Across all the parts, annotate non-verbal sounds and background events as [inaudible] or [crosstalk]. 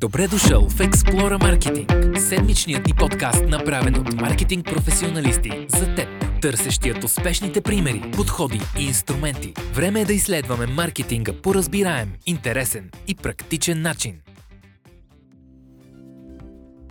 Добре дошъл в Explora Marketing, седмичният ни подкаст, направен от маркетинг професионалисти за теб, търсещият успешните примери, подходи и инструменти. Време е да изследваме маркетинга по разбираем, интересен и практичен начин.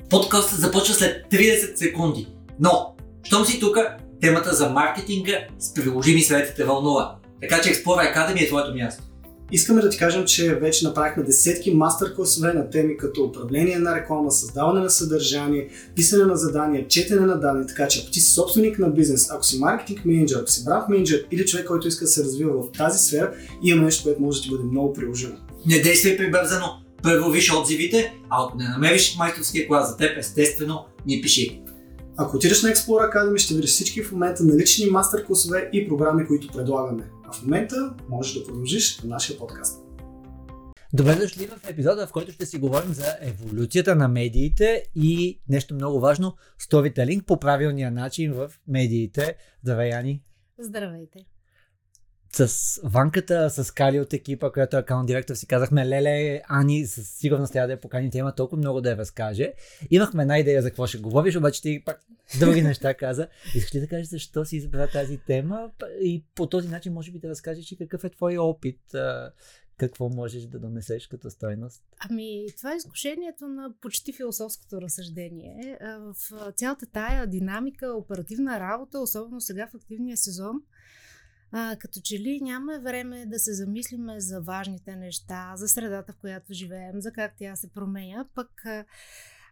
Подкастът започва след 30 секунди. Но, щом си тук, темата за маркетинга с приложими съветите вълнува. Така че Explora Academy е твоето място. Искаме да ти кажем, че вече направихме десетки мастер-класове на теми като управление на реклама, създаване на съдържание, писане на задания, четене на данни, така че ако ти си собственик на бизнес, ако си маркетинг менеджер, ако си бранд менеджер или човек, който иска да се развива в тази сфера, има нещо, което може да ти бъде много приложимо. Не действай прибързано, първо виж отзивите, а ако не намериш майсторския клас за теб, естествено, ни пиши. Ако отидеш на Explore Academy, ще видиш всички в момента налични мастер-класове и програми, които предлагаме. А в момента можеш да продължиш на нашия подкаст. Добре дошли в епизода, в който ще си говорим за еволюцията на медиите и нещо много важно сторителинг по правилния начин в медиите. Здравей, Ани! Здравейте! С Ванката, с Кали от екипа, която е аккаунт директор, си казахме, леле, Ани, със сигурност трябва да я покани, тя има толкова много да я разкаже. Имахме една идея за какво ще говориш, обаче ти пак други неща каза. Искаш ли да кажеш защо си избра тази тема и по този начин може би да разкажеш и какъв е твой опит, какво можеш да донесеш като стойност? Ами, това е изкушението на почти философското разсъждение. В цялата тая динамика, оперативна работа, особено сега в активния сезон, а, като че ли нямаме време да се замислиме за важните неща, за средата, в която живеем, за как тя се променя. Пък а,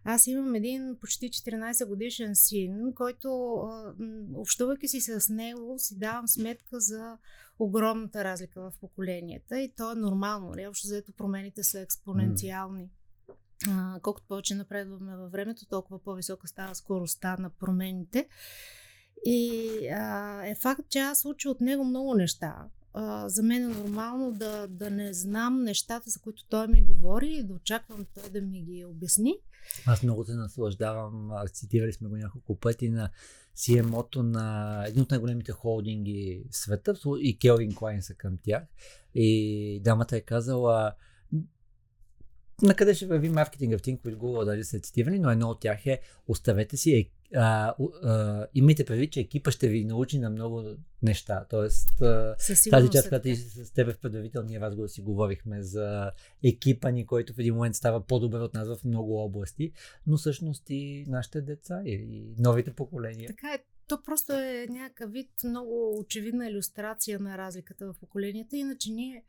аз имам един почти 14 годишен син, който, а, общувайки си с него, си давам сметка за огромната разлика в поколенията и то е нормално. Нали? Общо заето промените са експоненциални. А, колкото повече напредваме във времето, толкова по-висока става скоростта на промените. И а, е факт, че аз уча от него много неща. А, за мен е нормално да, да не знам нещата, за които той ми говори и да очаквам той да ми ги обясни. Аз много се наслаждавам, цитирали сме го няколко пъти на CMO-то на един от най-големите холдинги в света и Келвин Клайн са към тях. И дамата е казала, на къде ще върви маркетинга в Think with Google, дали са цитирани, но едно от тях е оставете си а, а, имайте предвид, че екипа ще ви научи на много неща. Тоест, а, тази част, която и с теб в предварителния разговор си говорихме за екипа ни, който в един момент става по-добър от нас в много области, но всъщност и нашите деца и новите поколения. Така е. То просто е някакъв вид много очевидна иллюстрация на разликата в поколенията. Иначе ние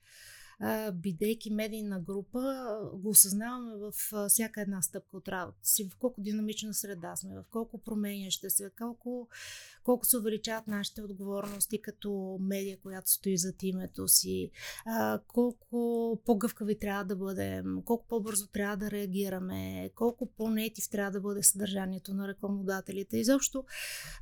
бидейки медийна група, го осъзнаваме в всяка една стъпка от работа си, в колко динамична среда сме, в колко променяща се, колко, колко се увеличават нашите отговорности като медия, която стои зад името си, колко по-гъвкави трябва да бъдем, колко по-бързо трябва да реагираме, колко по-нетив трябва да бъде съдържанието на рекламодателите. Изобщо,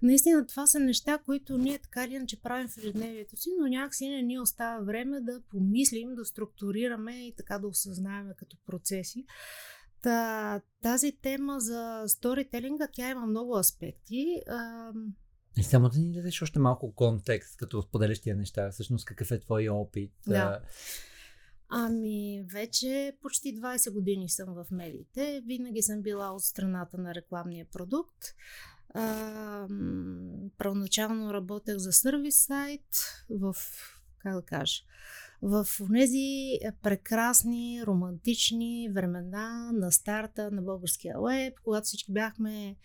наистина това са неща, които ние така или иначе правим в ежедневието си, но някакси не ни остава време да помислим, да структурираме и така да осъзнаем като процеси. Та, тази тема за сторителинга, тя има много аспекти. И само да ни дадеш още малко контекст, като споделяш тия неща. Всъщност какъв е твой опит? Да. Ами, вече почти 20 години съм в медиите. Винаги съм била от страната на рекламния продукт. А, първоначално работех за сервис сайт в, как да кажа, в тези прекрасни, романтични времена на старта на българския веб, когато всички бяхме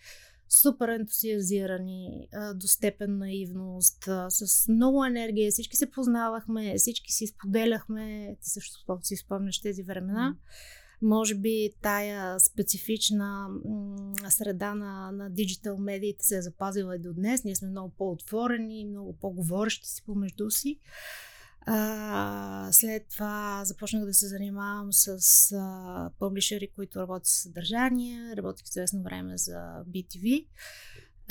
супер ентусиазирани, до степен наивност, с много енергия, всички се познавахме, всички си споделяхме, ти също си спомняш тези времена. Може би тая специфична среда на, на диджитал медиите се е запазила и до днес. Ние сме много по-отворени, много по-говорещи си помежду си. А, след това започнах да се занимавам с а, публишери, които работят с съдържание. Работих известно време за BTV.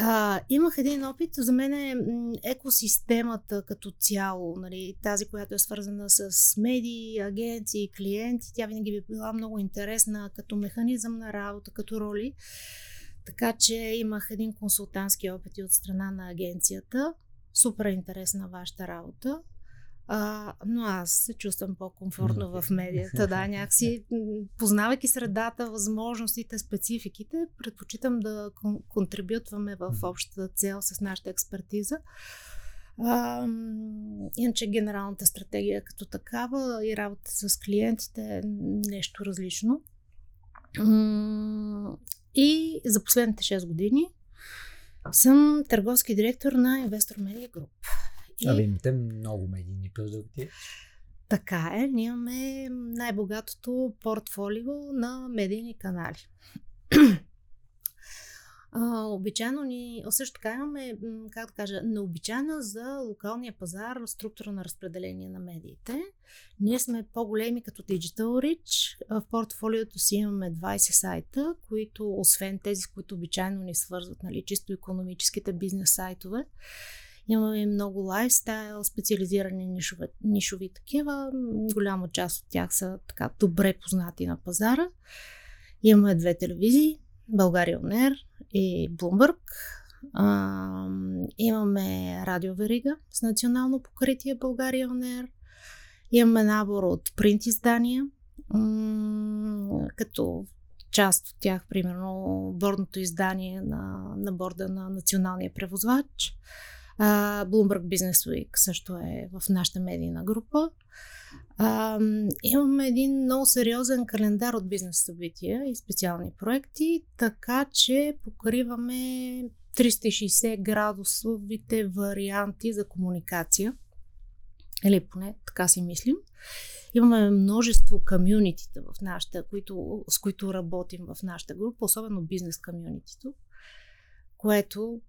А, имах един опит, за мен е екосистемата като цяло, нали, тази, която е свързана с медии, агенции, клиенти, тя винаги би била много интересна като механизъм на работа, като роли. Така че имах един консултантски опит от страна на агенцията. Супер интересна вашата работа А, но аз се чувствам по-комфортно в медията. Да, някакси, [laughs] познавайки средата, възможностите, спецификите, предпочитам да кон- контрибютваме в общата цел с нашата експертиза. А, иначе генералната стратегия като такава и работа с клиентите е нещо различно. И за последните 6 години съм търговски директор на Investor Media Group. И... А ви имате много медийни продукти. Така е, ние имаме най-богатото портфолио на медийни канали. [clears throat] А, обичайно ни, също така имаме, как да кажа, необичайна за локалния пазар структура на разпределение на медиите. Ние сме по-големи като Digital Reach. В портфолиото си имаме 20 сайта, които, освен тези, които обичайно ни свързват, нали, чисто економическите бизнес сайтове, Имаме много лайфстайл, специализирани нишови, нишови такива. Голяма част от тях са така добре познати на пазара. Имаме две телевизии, България Онер и Bloomberg. А, имаме радиоверига с национално покритие България Онер. Имаме набор от принт издания, като част от тях, примерно, бордното издание на, на борда на националния превозвач. А, Bloomberg Business Week също е в нашата медийна група. А, имаме един много сериозен календар от бизнес събития и специални проекти, така че покриваме 360 градусовите варианти за комуникация. Или поне така си мислим. Имаме множество комюнитита в нашата, които, с които работим в нашата група, особено бизнес комюнитито, което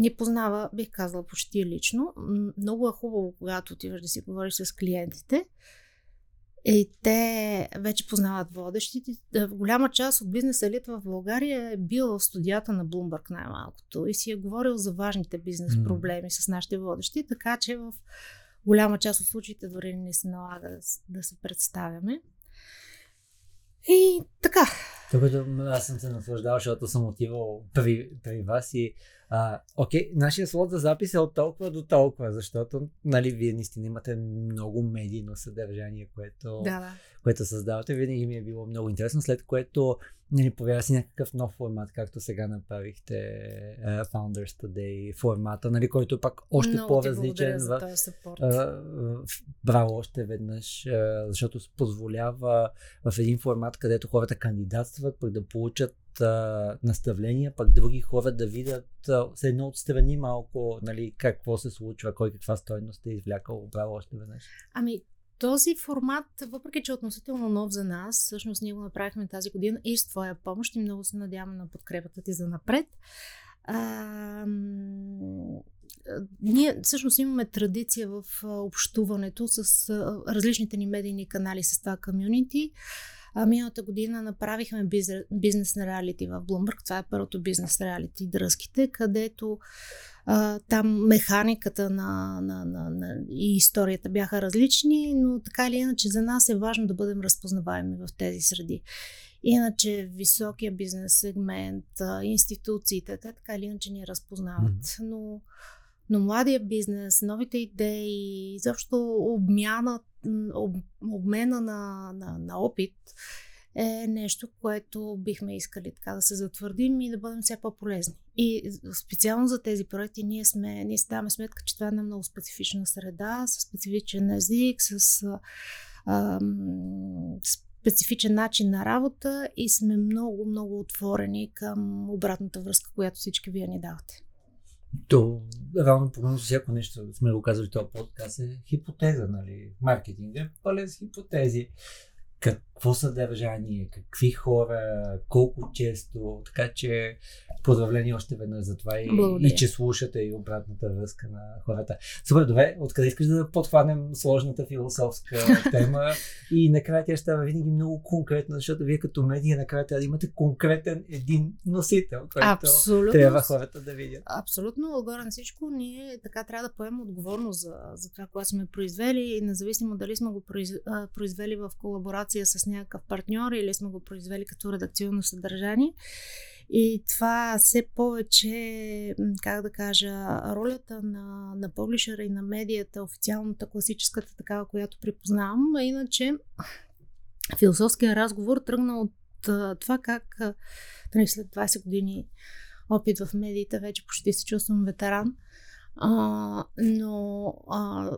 ни познава, бих казала, почти лично. Много е хубаво, когато отиваш да си говориш с клиентите. И те вече познават водещите. В голяма част от бизнес елит в България е бил в студията на Bloomberg най-малкото и си е говорил за важните бизнес проблеми с нашите водещи, така че в голяма част от случаите дори не се налага да, да се представяме. И така. Тук аз съм се наслаждавал, защото съм отивал при, при вас и а, окей, нашия слот за запис е от толкова до толкова, защото нали, вие наистина имате много медийно съдържание, което, да, да. което създавате. Винаги ми е било много интересно, след което нали, появява си някакъв нов формат, както сега направихте uh, Founders Today формата, нали, който е пак още много по-различен. В, uh, браво още веднъж, uh, защото позволява в един формат, където хората кандидатстват, пък да получат а, наставления, пък други хора да видят а, с едно отстрани малко нали, какво се случва, кой каква стойност е извлякал браво още веднъж. Ами, този формат, въпреки че е относително нов за нас, всъщност ние го направихме тази година и с твоя помощ и много се надяваме на подкрепата ти за напред. А, ние всъщност имаме традиция в общуването с различните ни медийни канали с това комюнити. А, миналата година направихме бизнес на реалити в Bloomberg. Това е първото бизнес реалити дръзките, където а, там механиката на, на, на, на, и историята бяха различни, но така или иначе за нас е важно да бъдем разпознаваеми в тези среди. Иначе високия бизнес сегмент, институциите, те така или иначе ни разпознават. Mm-hmm. Но, но младия бизнес, новите идеи, защо обмяна, об, обмена на, на, на опит е нещо, което бихме искали така да се затвърдим и да бъдем все по-полезни. И специално за тези проекти ние, сме, ние си даваме сметка, че това е една много специфична среда, с специфичен език, с а, специфичен начин на работа и сме много, много отворени към обратната връзка, която всички вие ни давате. То, равно погледнато всяко нещо, сме го казали, този подкаст е хипотеза, нали? Маркетинг е пълен с хипотези какво съдържание, какви хора, колко често, така че поздравления още веднъж за това и, и че слушате и обратната връзка на хората. Супер, добре, откъде искаш да подхванем сложната философска [laughs] тема и накрая тя става винаги много конкретна, защото вие като медия накрая трябва да имате конкретен един носител, който Абсолютно. трябва хората да видят. Абсолютно, отгоре на всичко, ние така трябва да поемем отговорност за, за това, което сме произвели и независимо дали сме го произвели в колаборация с някакъв партньор или сме го произвели като редакционно съдържание. И това все повече, как да кажа, ролята на, на публишера и на медията, официалната, класическата такава, която припознавам, а иначе философския разговор тръгна от това как нали, след 20 години опит в медиите, вече почти се чувствам ветеран. А, но а,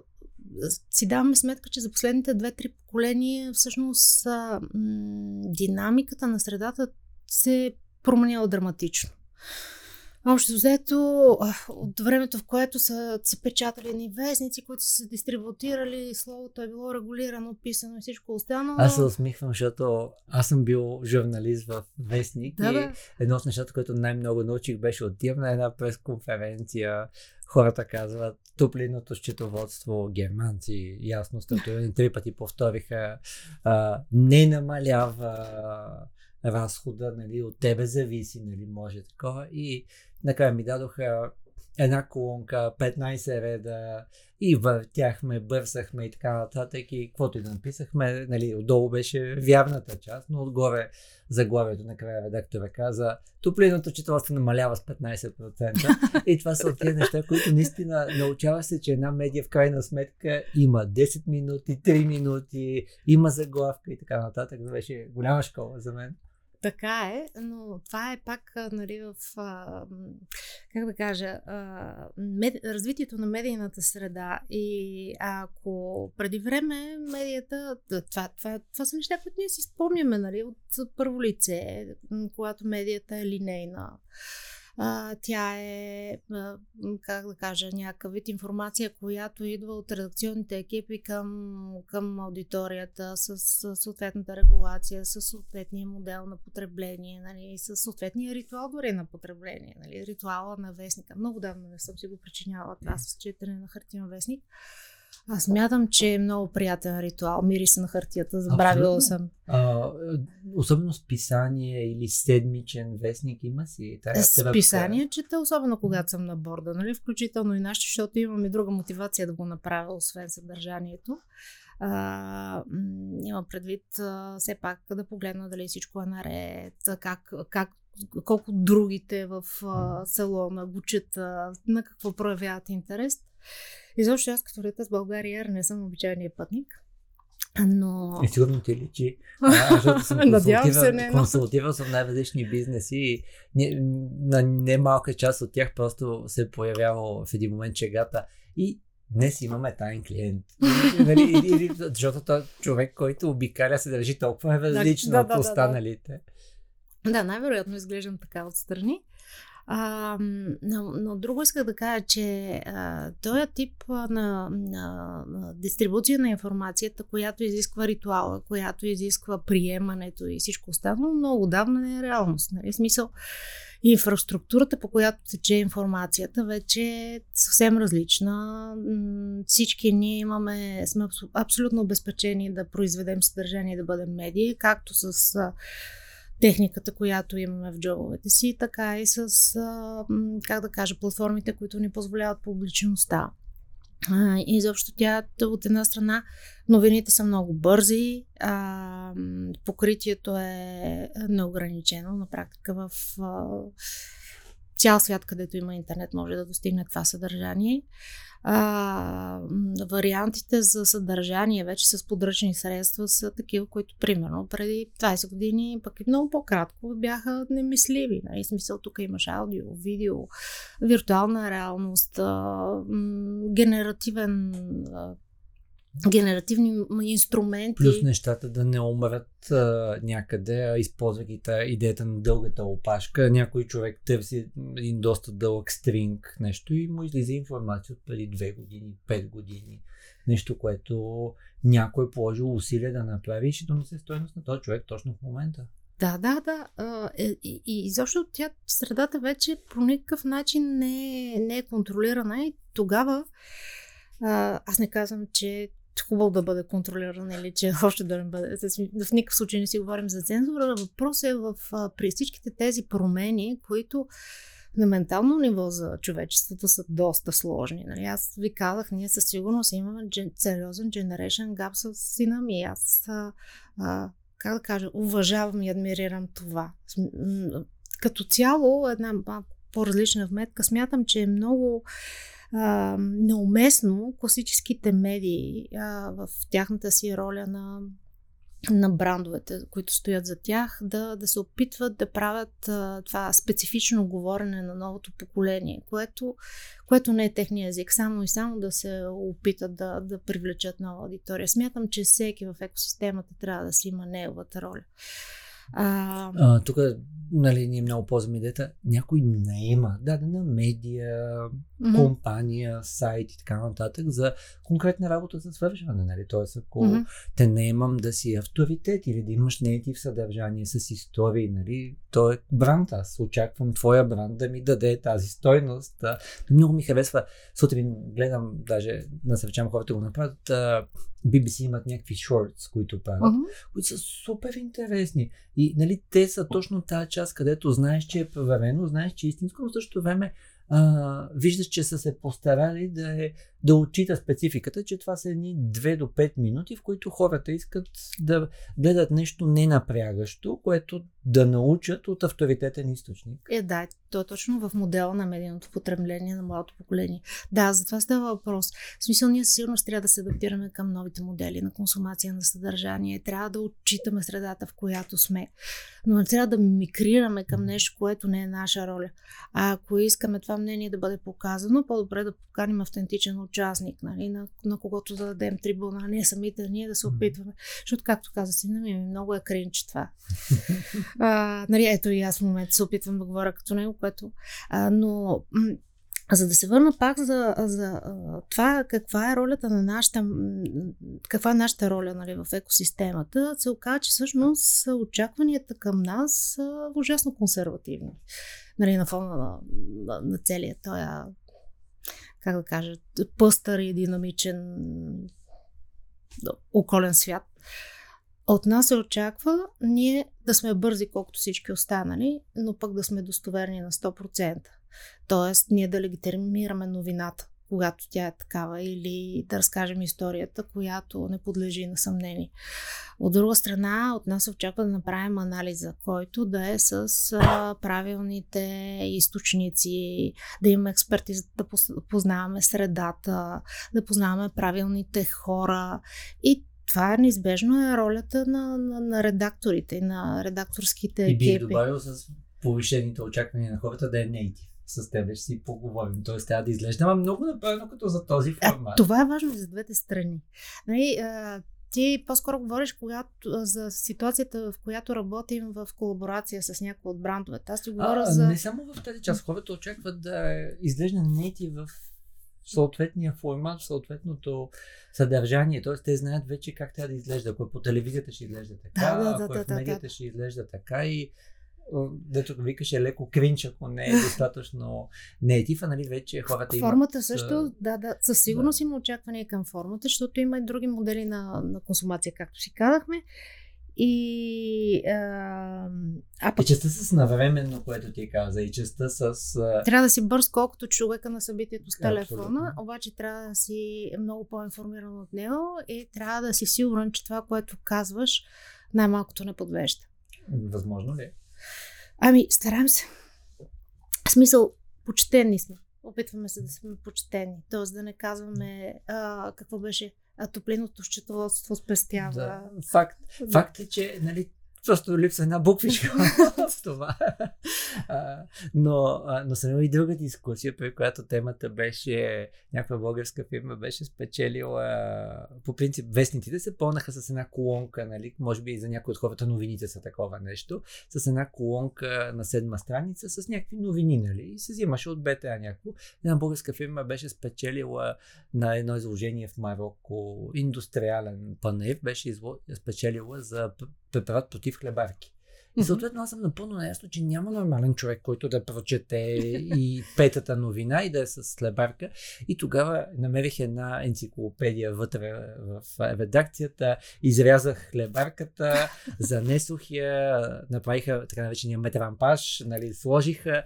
си даваме сметка, че за последните 2-3 поколения всъщност а, динамиката на средата се е променяла драматично. Общо взето, от времето, в което са се печатали ни вестници, които са се дистрибутирали, словото е било регулирано, писано и всичко останало. Аз се усмихвам, защото аз съм бил журналист в вестник Да, и едно от нещата, което най-много научих беше отивам на една пресконференция, хората казват топлинното счетоводство, германци, ясно структурирани, три пъти повториха, а, не намалява разхода, нали, от тебе зависи, нали, може такова. И накрая ми дадоха една колонка, 15 реда и въртяхме, бърсахме и така нататък и каквото и да написахме, нали, отдолу беше вярната част, но отгоре заглавието накрая редактора каза топлинното четвърство намалява с 15% [laughs] и това са от тези неща, които наистина научава се, че една медия в крайна сметка има 10 минути, 3 минути, има заглавка и така нататък. Това беше голяма школа за мен. Така е, но това е пак нали, в, а, как да кажа, а, мед... развитието на медийната среда. И ако преди време медията, това, това, това са неща, които ние си спомняме нали, от първо лице, когато медията е линейна. А, тя е, а, как да кажа, някакъв вид информация, която идва от редакционните екипи към, към аудиторията с, с съответната регулация, с съответния модел на потребление, нали, с съответния ритуал дори на потребление, нали, ритуала на вестника. Много давно не съм си го причинявала това с четене на хартиен вестник. Аз мятам, че е много приятен ритуал. Мириса на хартията, забравила съм. А, особено с писание или седмичен вестник има си. Тая С тръпка. писание чета, особено когато съм на борда, нали? включително и нашите, защото имам и друга мотивация да го направя, освен съдържанието. А, м, има предвид а, все пак да погледна дали всичко е наред, как, как колко другите в а, салона го четат, на какво проявяват интерес. И защо аз като лета с България не съм обичайният пътник. Но... И сигурно ти личи. [laughs] А, защото съм Надявам се, не, но- консултирал съм най-различни бизнеси и не, на немалка част от тях просто се е появявал в един момент чегата и днес имаме тайн клиент. нали, или, или, защото той е човек, който обикаля се държи толкова различно да, от да, да, да. останалите. Да, най-вероятно изглеждам така отстрани. А, но, но друго исках да кажа, че този тип на, на, на дистрибуция на информацията, която изисква ритуала, която изисква приемането и всичко останало, много отдавна не е реалност. Нали? Смисъл, инфраструктурата, по която тече информацията, вече е съвсем различна. Всички ние имаме, сме абсо- абсолютно обезпечени да произведем съдържание да бъдем медии, както с техниката, която имаме в джобовете си, така и с, как да кажа, платформите, които ни позволяват публичността. И изобщо тя от една страна новините са много бързи, а, покритието е неограничено на практика в а, цял свят, където има интернет, може да достигне това съдържание. А, вариантите за съдържание вече с подръчни средства са такива, които примерно преди 20 години, пък и много по-кратко, бяха немисливи. Нали? Смисъл, тук имаш аудио, видео, виртуална реалност, а, м, генеративен а, генеративни инструменти. Плюс нещата да не умрат а, някъде, а използвайки та идеята на дългата опашка. Някой човек търси един доста дълъг стринг, нещо и му излиза информация от преди 2 години, 5 години. Нещо, което някой е положил усилия да направи и ще донесе стойност на този човек точно в момента. Да, да, да. Е, И, и, и защо тя средата вече по никакъв начин не е, не е контролирана и тогава аз не казвам, че хубаво да бъде контролирана или че [laughs] още да не бъде. В никакъв случай не си говорим за цензура. Въпросът е в, при всичките тези промени, които на ментално ниво за човечеството са доста сложни. Нали? Аз ви казах, ние със сигурност имаме сериозен generation gap с сина ми. Аз а, а, как да кажа, уважавам и адмирирам това. Като цяло, една малко по-различна вметка, смятам, че е много неуместно класическите медии а, в тяхната си роля на на брандовете, които стоят за тях, да, да се опитват да правят а, това специфично говорене на новото поколение, което, което не е техния език, само и само да се опитат да, да привлечат нова аудитория. Смятам, че всеки в екосистемата трябва да си има неговата роля. А... А, тук, нали, ние много ползваме идеята, някой наема дадена медия, mm-hmm. компания, сайт и така нататък за конкретна работа за свършване, нали? Тоест, ако mm-hmm. те наемам да си авторитет или да имаш нейтив съдържание с истории, нали? То е бранд. Аз очаквам твоя бранд да ми даде тази стойност. Много ми харесва. Сутрин гледам, даже насърчавам хората да го направят. BBC имат някакви шортс, които правят, uh-huh. които са супер интересни. И нали, те са точно тази част, където знаеш, че е проверено, знаеш, че е истинско, но в същото време а, виждаш, че са се постарали да, е, да отчита спецификата, че това са едни 2 до 5 минути, в които хората искат да гледат нещо ненапрягащо, което да научат от авторитетен източник. Е, да, то е точно в модела на медийното потребление на младото поколение. Да, за това става въпрос. В смисъл, ние сигурно трябва да се адаптираме към новите модели на консумация на съдържание. Трябва да отчитаме средата, в която сме. Но не трябва да микрираме към нещо, което не е наша роля. А ако искаме това мнение да бъде показано, по-добре да поканим автентичен участник, нали, на, на когото да дадем трибуна, а не самите ние да се опитваме. Защото, както каза сина ми, много е кринч това. [laughs] а, нали, ето и аз в момента се опитвам да говоря като него, което... А, но за да се върна пак за, за това каква е ролята на нашата, каква е нашата роля нали, в екосистемата, се оказа, че всъщност очакванията към нас са ужасно консервативни. Нали, на фона на, на, на целия този, как да кажа, пъстър и динамичен околен свят. От нас се очаква ние да сме бързи колкото всички останали, но пък да сме достоверни на 100%. Тоест, ние да легитимираме новината, когато тя е такава, или да разкажем историята, която не подлежи на съмнение. От друга страна, от нас се очаква да направим анализа, който да е с правилните източници, да имаме експертиза, да познаваме средата, да познаваме правилните хора и това неизбежно е ролята на, на, на редакторите, на редакторските екипи. И бих добавил с повишените очаквания на хората да е нейтив с теб ще си поговорим. Тоест, трябва да изглежда много направено като за този формат. А, това е важно за двете страни. Нали, а, ти по-скоро говориш когато, за ситуацията, в която работим в колаборация с някои от брандовете. Аз ти говоря а, за... Не само в тази част. Хората очакват да изглежда нети в съответния формат, съответното съдържание. Тоест, те знаят вече как трябва да изглежда. Ако е по телевизията ще изглежда така, да, да, ако е да, в медията да, ще изглежда така и дето викаше леко кринч, ако не е [laughs] достатъчно нейтив, а нали вече хората имат... Формата също, да, да, със сигурност да. има очаквания към формата, защото има и други модели на, на консумация, както си казахме. И, а, а пък... и частта с навременно, което ти каза, и частта с... А... Трябва да си бърз колкото човека на събитието с телефона, Абсолютно. обаче трябва да си много по-информиран от него и трябва да си сигурен, че това, което казваш, най-малкото не подвежда. Възможно ли? Ами, стараем се. В смисъл, почтени сме. Опитваме се да сме почтени. Тоест да не казваме а, какво беше а топлинното счетоводство спестява. Да, факт. Факт е, че нали, Просто липсва една буквичка [laughs] [laughs] в това. А, но, а, но съм имал и друга дискусия, при която темата беше, някаква българска фирма беше спечелила, по принцип вестниците се пълнаха с една колонка, нали, може би и за някои от хората новините са такова нещо, с една колонка на седма страница с някакви новини, нали, и се взимаше от БТА някакво. Една българска фирма беше спечелила на едно изложение в Марокко, индустриален панев, беше изло... спечелила за препарат против хлебарки. И съответно аз съм напълно наясно, че няма нормален човек, който да прочете и петата новина и да е с хлебарка. И тогава намерих една енциклопедия вътре в редакцията, изрязах хлебарката, [laughs] занесох я, направиха така наречения метрампаж, нали, сложиха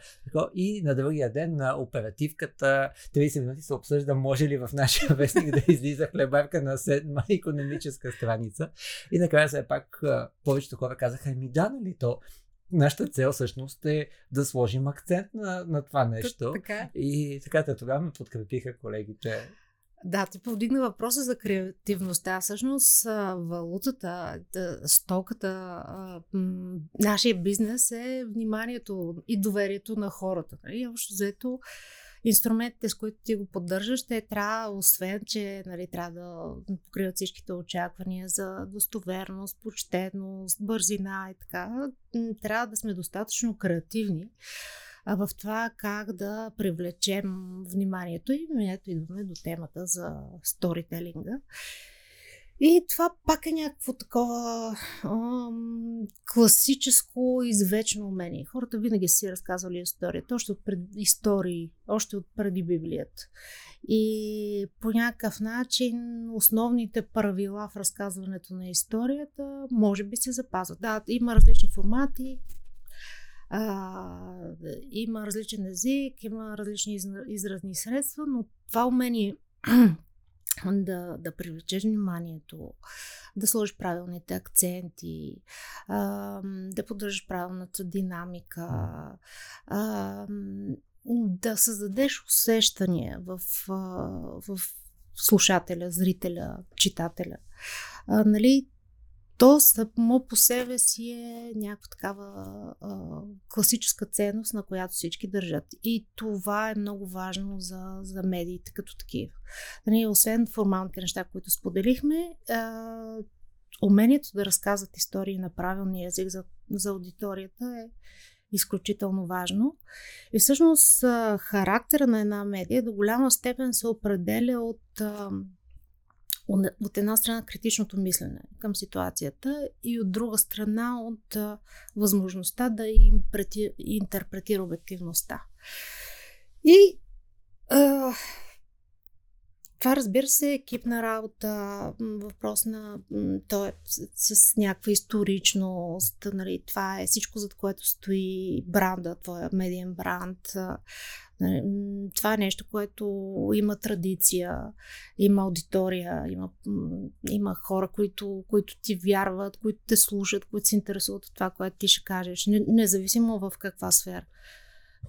и на другия ден на оперативката 30 минути се обсъжда може ли в нашия вестник да излиза хлебарка на седма [laughs] економическа страница. И накрая все пак повечето хора казаха, ми да, нали, то нашата цел всъщност е да сложим акцент на, на това нещо. Така. И така, те тогава ме подкрепиха колегите. Да, ти повдигна въпроса за креативността. Всъщност, валутата, стоката, нашия бизнес е вниманието и доверието на хората. Нали? Общо взето, инструментите, с които ти го поддържаш, те трябва, освен, че нали, трябва да покриват всичките очаквания за достоверност, почтеност, бързина и така, трябва да сме достатъчно креативни в това как да привлечем вниманието им. И ето идваме до темата за сторителинга. И това пак е някакво такова ам, класическо, извечно умение. Хората винаги си разказвали историята, още от пред, истории, още от преди Библията. И по някакъв начин основните правила в разказването на историята може би се запазват. Да, има различни формати, а, има различен език, има различни изразни средства, но това умение да, да привлечеш вниманието, да сложиш правилните акценти, а, да поддържаш правилната динамика, а, да създадеш усещания в, в слушателя, зрителя, читателя. А, нали, то само по себе си е някаква такава а, класическа ценност, на която всички държат. И това е много важно за, за медиите като такива. Нали, освен формалните неща, които споделихме, а, умението да разказват истории на правилния език за, за аудиторията е изключително важно. И всъщност характера на една медия до голяма степен се определя от от една страна критичното мислене към ситуацията и от друга страна от възможността да им прети, интерпретира обективността. И а, това разбира се е екипна работа, въпрос на то е с, с някаква историчност, нали, това е всичко, зад което стои бранда, твоя медиен бранд, това е нещо, което има традиция, има аудитория, има, има хора, които, които ти вярват, които те слушат, които се интересуват от това, което ти ще кажеш, независимо в каква сфера.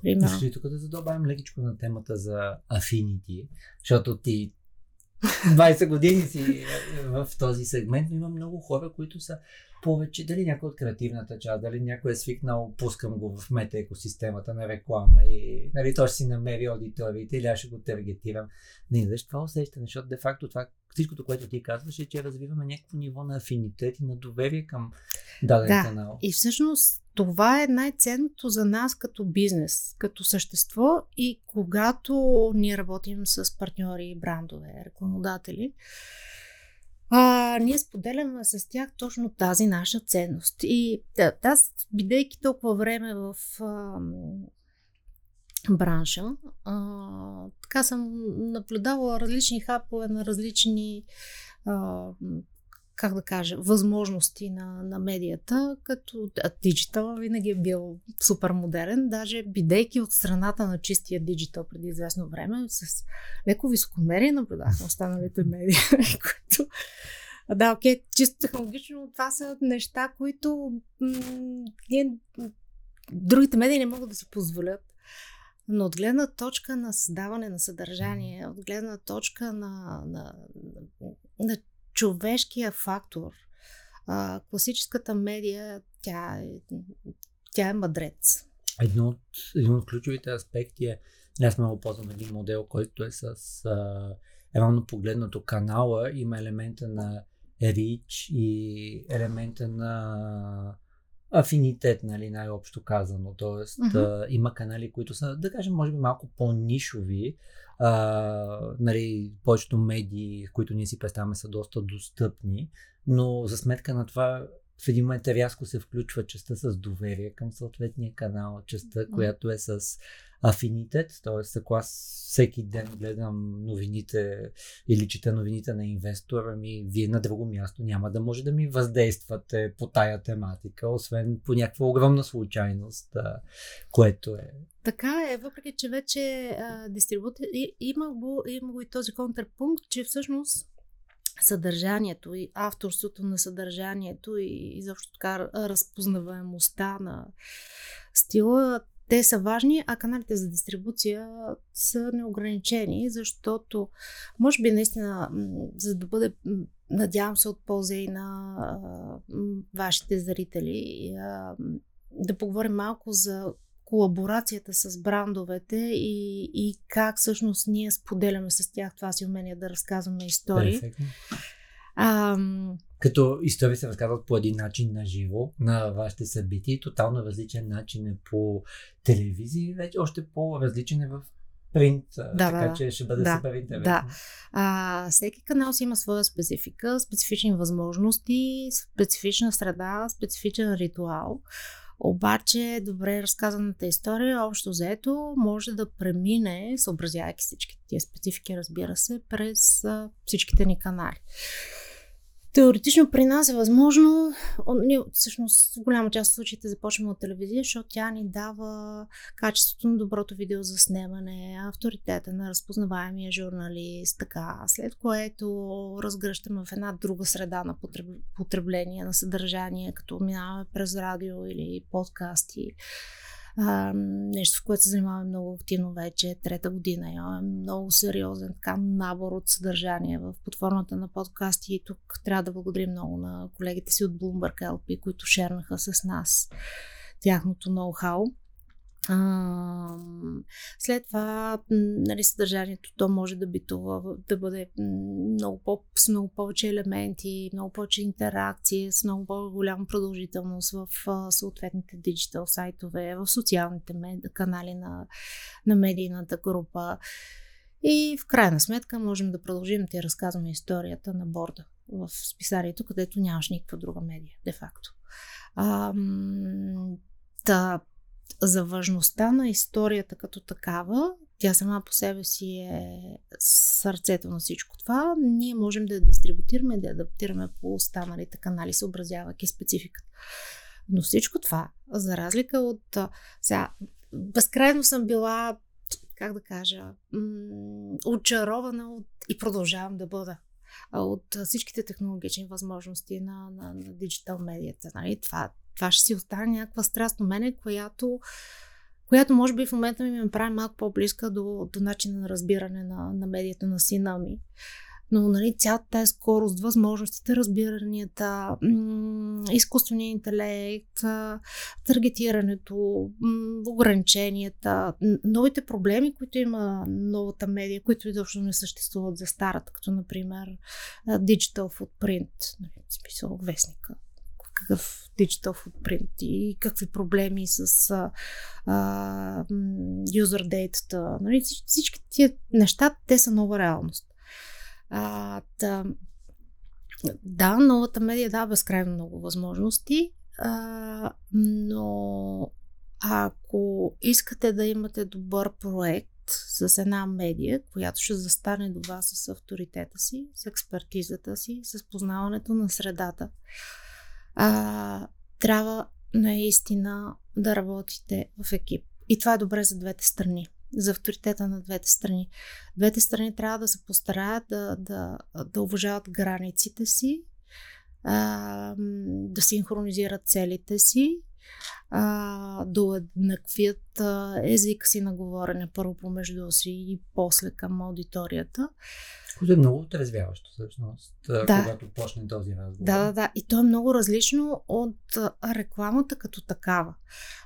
Примерно. Ще тук да задобавим лекичко на темата за Affinity, защото ти 20 години си в този сегмент, но има много хора, които са повече, дали някой от креативната част, дали някой е свикнал, пускам го в мета екосистемата на реклама и нали, той ще си намери аудиториите или аз ще го таргетирам. Не идваш това усещане, защото де факто това, всичкото, което ти казваш е, че развиваме някакво ниво на афинитет и на доверие към даден да, канал. И всъщност това е най-ценното за нас като бизнес, като същество и когато ние работим с партньори, брандове, рекламодатели, а, ние споделяме с тях точно тази наша ценност. И да, аз, бидейки толкова време в а, бранша, а, така съм наблюдавала различни хапове на различни как да кажа, възможности на, на медията, като диджитал винаги е бил супер модерен, даже бидейки от страната на чистия диджитал преди известно време, с леко високомерие наблюдахме останалите медии, [laughs] които да, окей, чисто технологично това са неща, които м- ние, другите медии не могат да си позволят. Но от гледна точка на създаване на съдържание, от гледна точка на, на, на, на човешкия фактор. А, класическата медия, тя е, тя е мъдрец. Едно от, един от ключовите аспекти е, аз много ползвам един модел, който е с а, равно погледнато канала, има елемента на рич и елемента на афинитет, нали, най-общо казано. Тоест, uh-huh. а, има канали, които са, да кажем, може би малко по-нишови, а, нали, повечето медии, които ние си представяме, са доста достъпни, но за сметка на това в един момент рязко се включва частта с доверие към съответния канал, частта, която е с афинитет, т.е. ако аз всеки ден гледам новините или чета новините на инвестора ми, вие на друго място няма да може да ми въздействате по тая тематика, освен по някаква огромна случайност, което е. Така е, въпреки че вече дистрибутор има го, има го и този контрпункт, че всъщност съдържанието и авторството на съдържанието и изобщо така разпознаваемостта на стила, те са важни, а каналите за дистрибуция са неограничени, защото може би наистина, за да бъде, надявам се, от полза и на а, вашите зрители, а, да поговорим малко за колаборацията с брандовете и, и как всъщност ние споделяме с тях това си умение да разказваме истории. Перфектно. А, като истории се разказват по един начин на живо на вашите събития, тотално различен начин е по телевизия, вече още по-различен е в принт, да, така да, че ще бъде да, супер интересно. Да. А, всеки канал си има своя специфика, специфични възможности, специфична среда, специфичен ритуал. Обаче, добре разказаната история, общо заето, може да премине, съобразявайки всички тия специфики, разбира се, през а, всичките ни канали. Теоретично при нас е възможно, ние всъщност в голяма част от случаите започваме от телевизия, защото тя ни дава качеството на доброто видео за снимане, авторитета на разпознаваемия журналист, така, след което разгръщаме в една друга среда на потребление на съдържание, като минаваме през радио или подкасти а, нещо, с което се занимаваме много активно вече, трета година. Имаме много сериозен така, набор от съдържание в подформата на подкасти и тук трябва да благодарим много на колегите си от Bloomberg LP, които шернаха с нас тяхното ноу-хау. А, след това, нали, съдържанието то може да битува, да бъде много по, с много повече елементи, много повече интеракции, с много по-голяма продължителност в съответните диджитал сайтове, в социалните мед, канали на, на медийната група. И в крайна сметка можем да продължим да ти разказваме историята на борда в списанието, където нямаш никаква друга медия, де-факто. Та, за важността на историята като такава, тя сама по себе си е сърцето на всичко това, ние можем да я дистрибутираме, да я адаптираме по останалите канали, съобразявайки спецификата. Но всичко това, за разлика от... Сега, безкрайно съм била, как да кажа, м- очарована от, и продължавам да бъда от всичките технологични възможности на, на, на диджитал медията. Нали? Това, това ще си остане някаква страст у мене, която, която може би в момента ми ме прави малко по-близка до, до начина на разбиране на, на медията на сина ми. Но нали, цялата тази скорост, възможностите, разбиранията, изкуственият интелект, таргетирането, ограниченията, новите проблеми, които има новата медия, които изобщо не съществуват за старата, като например digital footprint, нали, смисъл вестника, какъв digital footprint и какви проблеми с а, а, user data. Нали? Всички тия неща, те са нова реалност. А, да, да, новата медия дава безкрайно много възможности, а, но ако искате да имате добър проект с една медия, която ще застане до вас с авторитета си, с експертизата си, с познаването на средата, а, трябва наистина да работите в екип. И това е добре за двете страни за авторитета на двете страни. Двете страни трябва да се постараят да, да, да уважават границите си, а, да синхронизират целите си, а, да уеднаквят езика си на говорене първо помежду си и после към аудиторията. Което е много отрезвяващо, всъщност, да. когато почне този разговор. Да, да, да. И то е много различно от рекламата като такава.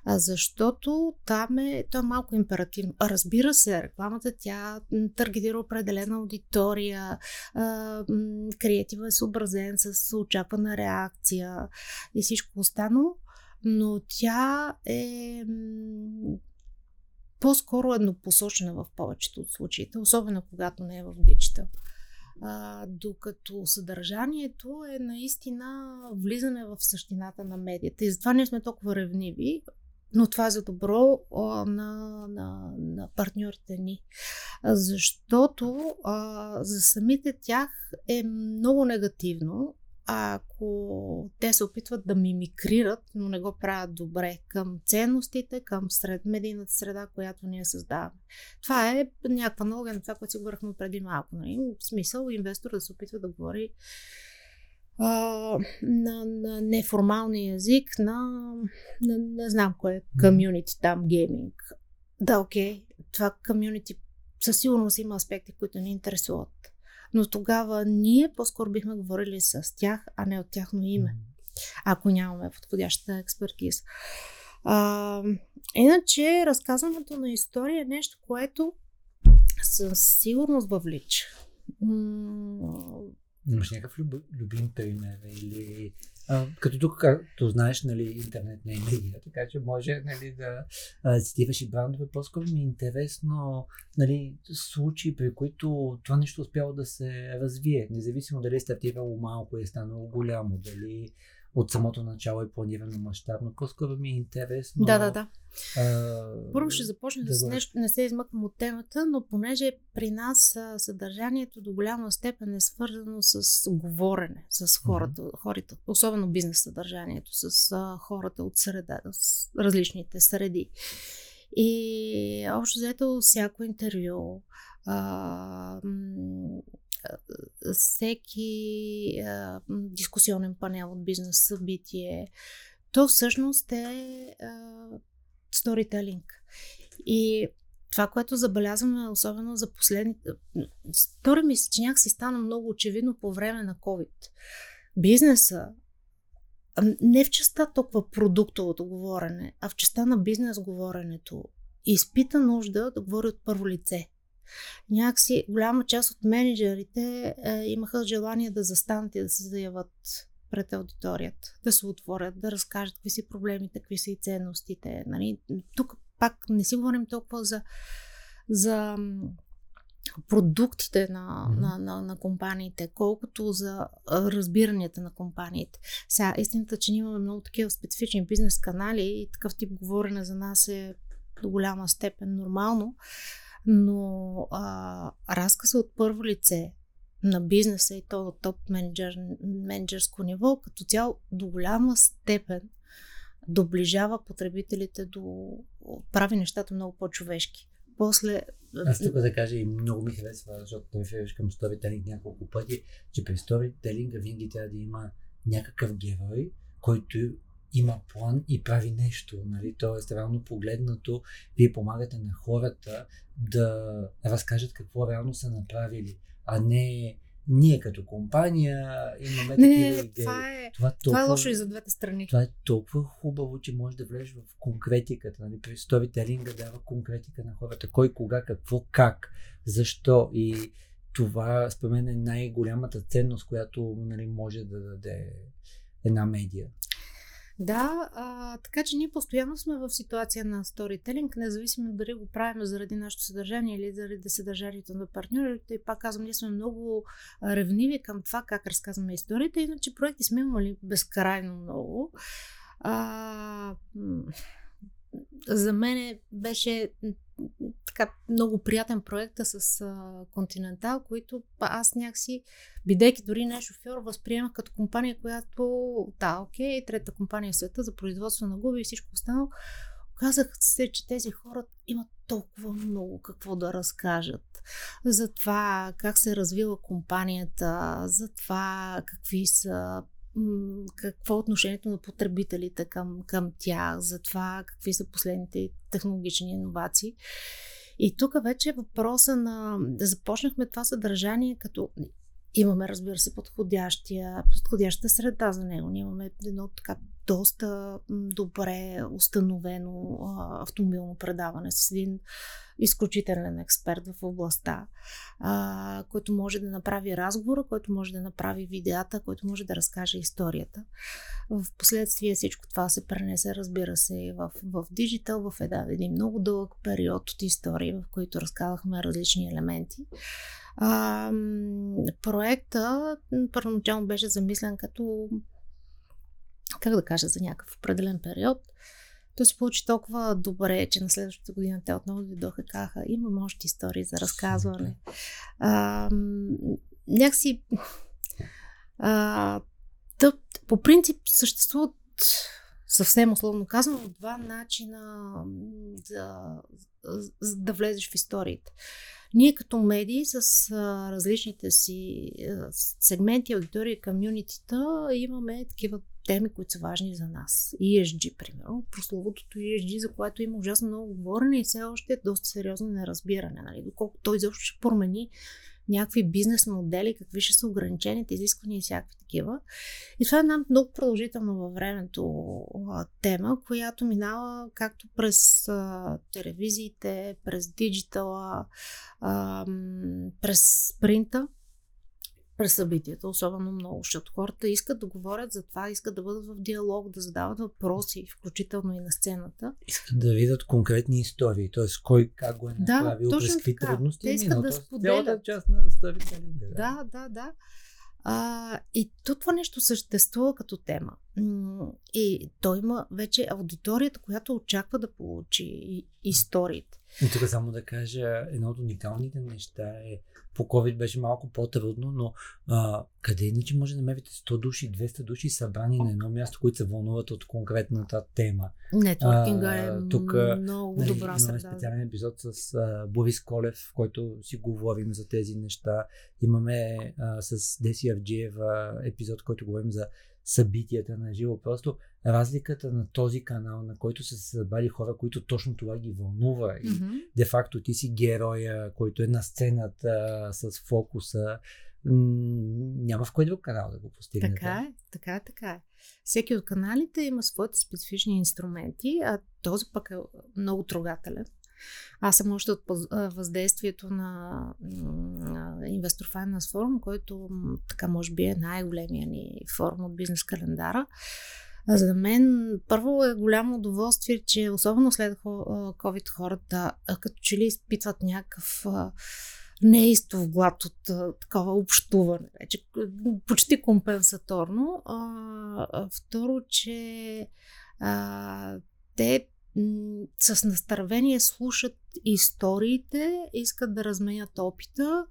Защото там е, то е малко императивно. Разбира се, рекламата тя таргетира определена аудитория, креатива е съобразен с очаквана реакция и всичко останало, но тя е по-скоро еднопосочна в повечето от случаите, особено когато не е в диджитал. А, докато съдържанието е наистина влизане в същината на медията. И затова ние сме толкова ревниви, но това е за добро а, на, на, на партньорите ни. Защото а, за самите тях е много негативно ако те се опитват да мимикрират, но не го правят добре към ценностите, към сред, медийната среда, която ние създаваме. Това е някаква аналогия на това, което си говорихме преди малко. Нали? В смисъл инвестор да се опитва да говори а, на, на неформалния език, на, на не знам кое е, комьюнити там, гейминг. Да, окей, това комьюнити със сигурност има аспекти, които ни интересуват но тогава ние по-скоро бихме говорили с тях, а не от тяхно име, ако нямаме подходящата експертиза. А, иначе, разказването на история е нещо, което със сигурност въвлича. Имаш някакъв люб, любим пример или като тук, както знаеш, нали, интернет не е медия, така че може нали, да а, цитираш и брандове. По-скоро ми е интересно нали, случаи, при които това нещо успяло да се развие, независимо дали е стартирало малко и е станало голямо, дали от самото начало е планирано мащабно. По-скоро ми е интересно. Да, да, да. А, Първо ще започна да с нещо, не се измъквам от темата, но понеже при нас съдържанието до голяма степен е свързано с говорене с хората, mm-hmm. хората особено бизнес съдържанието, с хората от среда, с различните среди. И общо взето всяко интервю, а, всеки а, дискусионен панел от бизнес събитие, то всъщност е сторителинг. И това, което забелязваме, особено за последните... Стори ми се, че някакси стана много очевидно по време на COVID. Бизнеса, не в частта толкова продуктовото говорене, а в частта на бизнес говоренето, изпита нужда да говори от първо лице. Някакси голяма част от менеджерите е, имаха желание да застанат и да се заяват пред аудиторията, да се отворят, да разкажат какви си проблемите, какви са и ценностите. Нали? Тук пак не си говорим толкова за, за продуктите на, mm-hmm. на, на, на компаниите, колкото за разбиранията на компаниите. Сега, истината, че ние имаме много такива специфични бизнес канали и такъв тип говорене за нас е до голяма степен нормално, но а, разказа от първо лице на бизнеса и то от топ менеджер, менеджерско ниво, като цяло до голяма степен доближава потребителите до... прави нещата много по-човешки. После... Аз тук да кажа и много ми харесва, защото той реферираш към сторителинг няколко пъти, че при сторителинга винаги трябва да има някакъв герой, който има план и прави нещо. Нали? Тоест, реално погледнато, вие помагате на хората да разкажат какво реално са направили, а не ние като компания имаме не, такива идеи. Това е, това, толкова, това е лошо и за двете страни. Това е толкова хубаво, че може да влезеш в конкретиката. Нали? При сторителинга дава конкретика на хората. Кой, кога, какво, как, защо. И това, според мен, е най-голямата ценност, която нали, може да даде една медия. Да, а, така че ние постоянно сме в ситуация на сторителинг, независимо дали го правим заради нашето съдържание или заради съдържанието на партньорите. И пак казвам, ние сме много ревниви към това как разказваме историите, иначе проекти сме имали безкрайно много. А, за мен беше така много приятен проект с Континентал, които аз някакси, бидейки дори не шофьор, възприемах като компания, която, да, окей, трета компания в света за производство на губи и всичко останало. Казах се, че тези хора имат толкова много какво да разкажат за това как се е развила компанията, за това какви са какво е отношението на потребителите към, към тях, за това какви са последните технологични иновации. И тук вече е въпроса на да започнахме това съдържание, като имаме, разбира се, подходящия, подходяща среда за него. Ние имаме едно така доста добре установено автомобилно предаване с един изключителен експерт в областта, който може да направи разговора, който може да направи видеята, който може да разкаже историята. В последствие всичко това се пренесе, разбира се, в, в диджитал, в един, един много дълъг период от истории, в които разказахме различни елементи. А, проекта първоначално беше замислен като как да кажа, за някакъв определен период. Той се получи толкова добре, че на следващата година те отново дойдоха и казаха, имам още истории за разказване. А, някакси а, по принцип съществуват съвсем условно казано, два начина да, да влезеш в историите. Ние като медии с а, различните си а, сегменти, аудитории, комюнитита имаме такива теми, които са важни за нас. ESG, примерно. Прословутото ESG, за което има ужасно много говорене и все още е доста сериозно неразбиране. Нали? Доколко той изобщо ще промени някакви бизнес модели, какви ще са ограничените изисквания и всякакви такива. И това е една много продължителна във времето тема, която минава както през а, телевизиите, през диджитала, а, през принта, през събитията, особено много, защото хората искат да говорят за това, искат да бъдат в диалог, да задават въпроси, включително и на сцената. Искат да видят конкретни истории, т.е. кой как го е направил, да, през какви трудности Те е искат минал. да споделят. част на старителите. Да, да, да. А, и то това нещо съществува като тема. И той има вече аудиторията, която очаква да получи историите. И тук само да кажа, едно от уникалните неща е, по COVID беше малко по-трудно, но а, къде иначе може да намерите 100 души, 200 души събрани на едно място, които се вълнуват от конкретната тема. Нетворкинга е тук, много нали, добра среда. Имаме специален епизод с а, Борис Колев, в който си говорим за тези неща. Имаме а, с Деси Авджиева епизод, който говорим за събитията на живо. Просто разликата на този канал, на който са се събрали хора, които точно това ги вълнува и mm-hmm. де-факто ти си героя, който е на сцената с фокуса, няма в кой друг канал да го постигнете. Така е, така е, така е. Всеки от каналите има своите специфични инструменти, а този пък е много трогателен. Аз съм още от въздействието на, Investor Finance Forum, който така може би е най-големия ни форум от бизнес календара. За мен първо е голямо удоволствие, че особено след COVID хората като че ли изпитват някакъв неистов глад от такова общуване, вече почти компенсаторно. Второ, че те с настървение слушат историите, искат да разменят опита.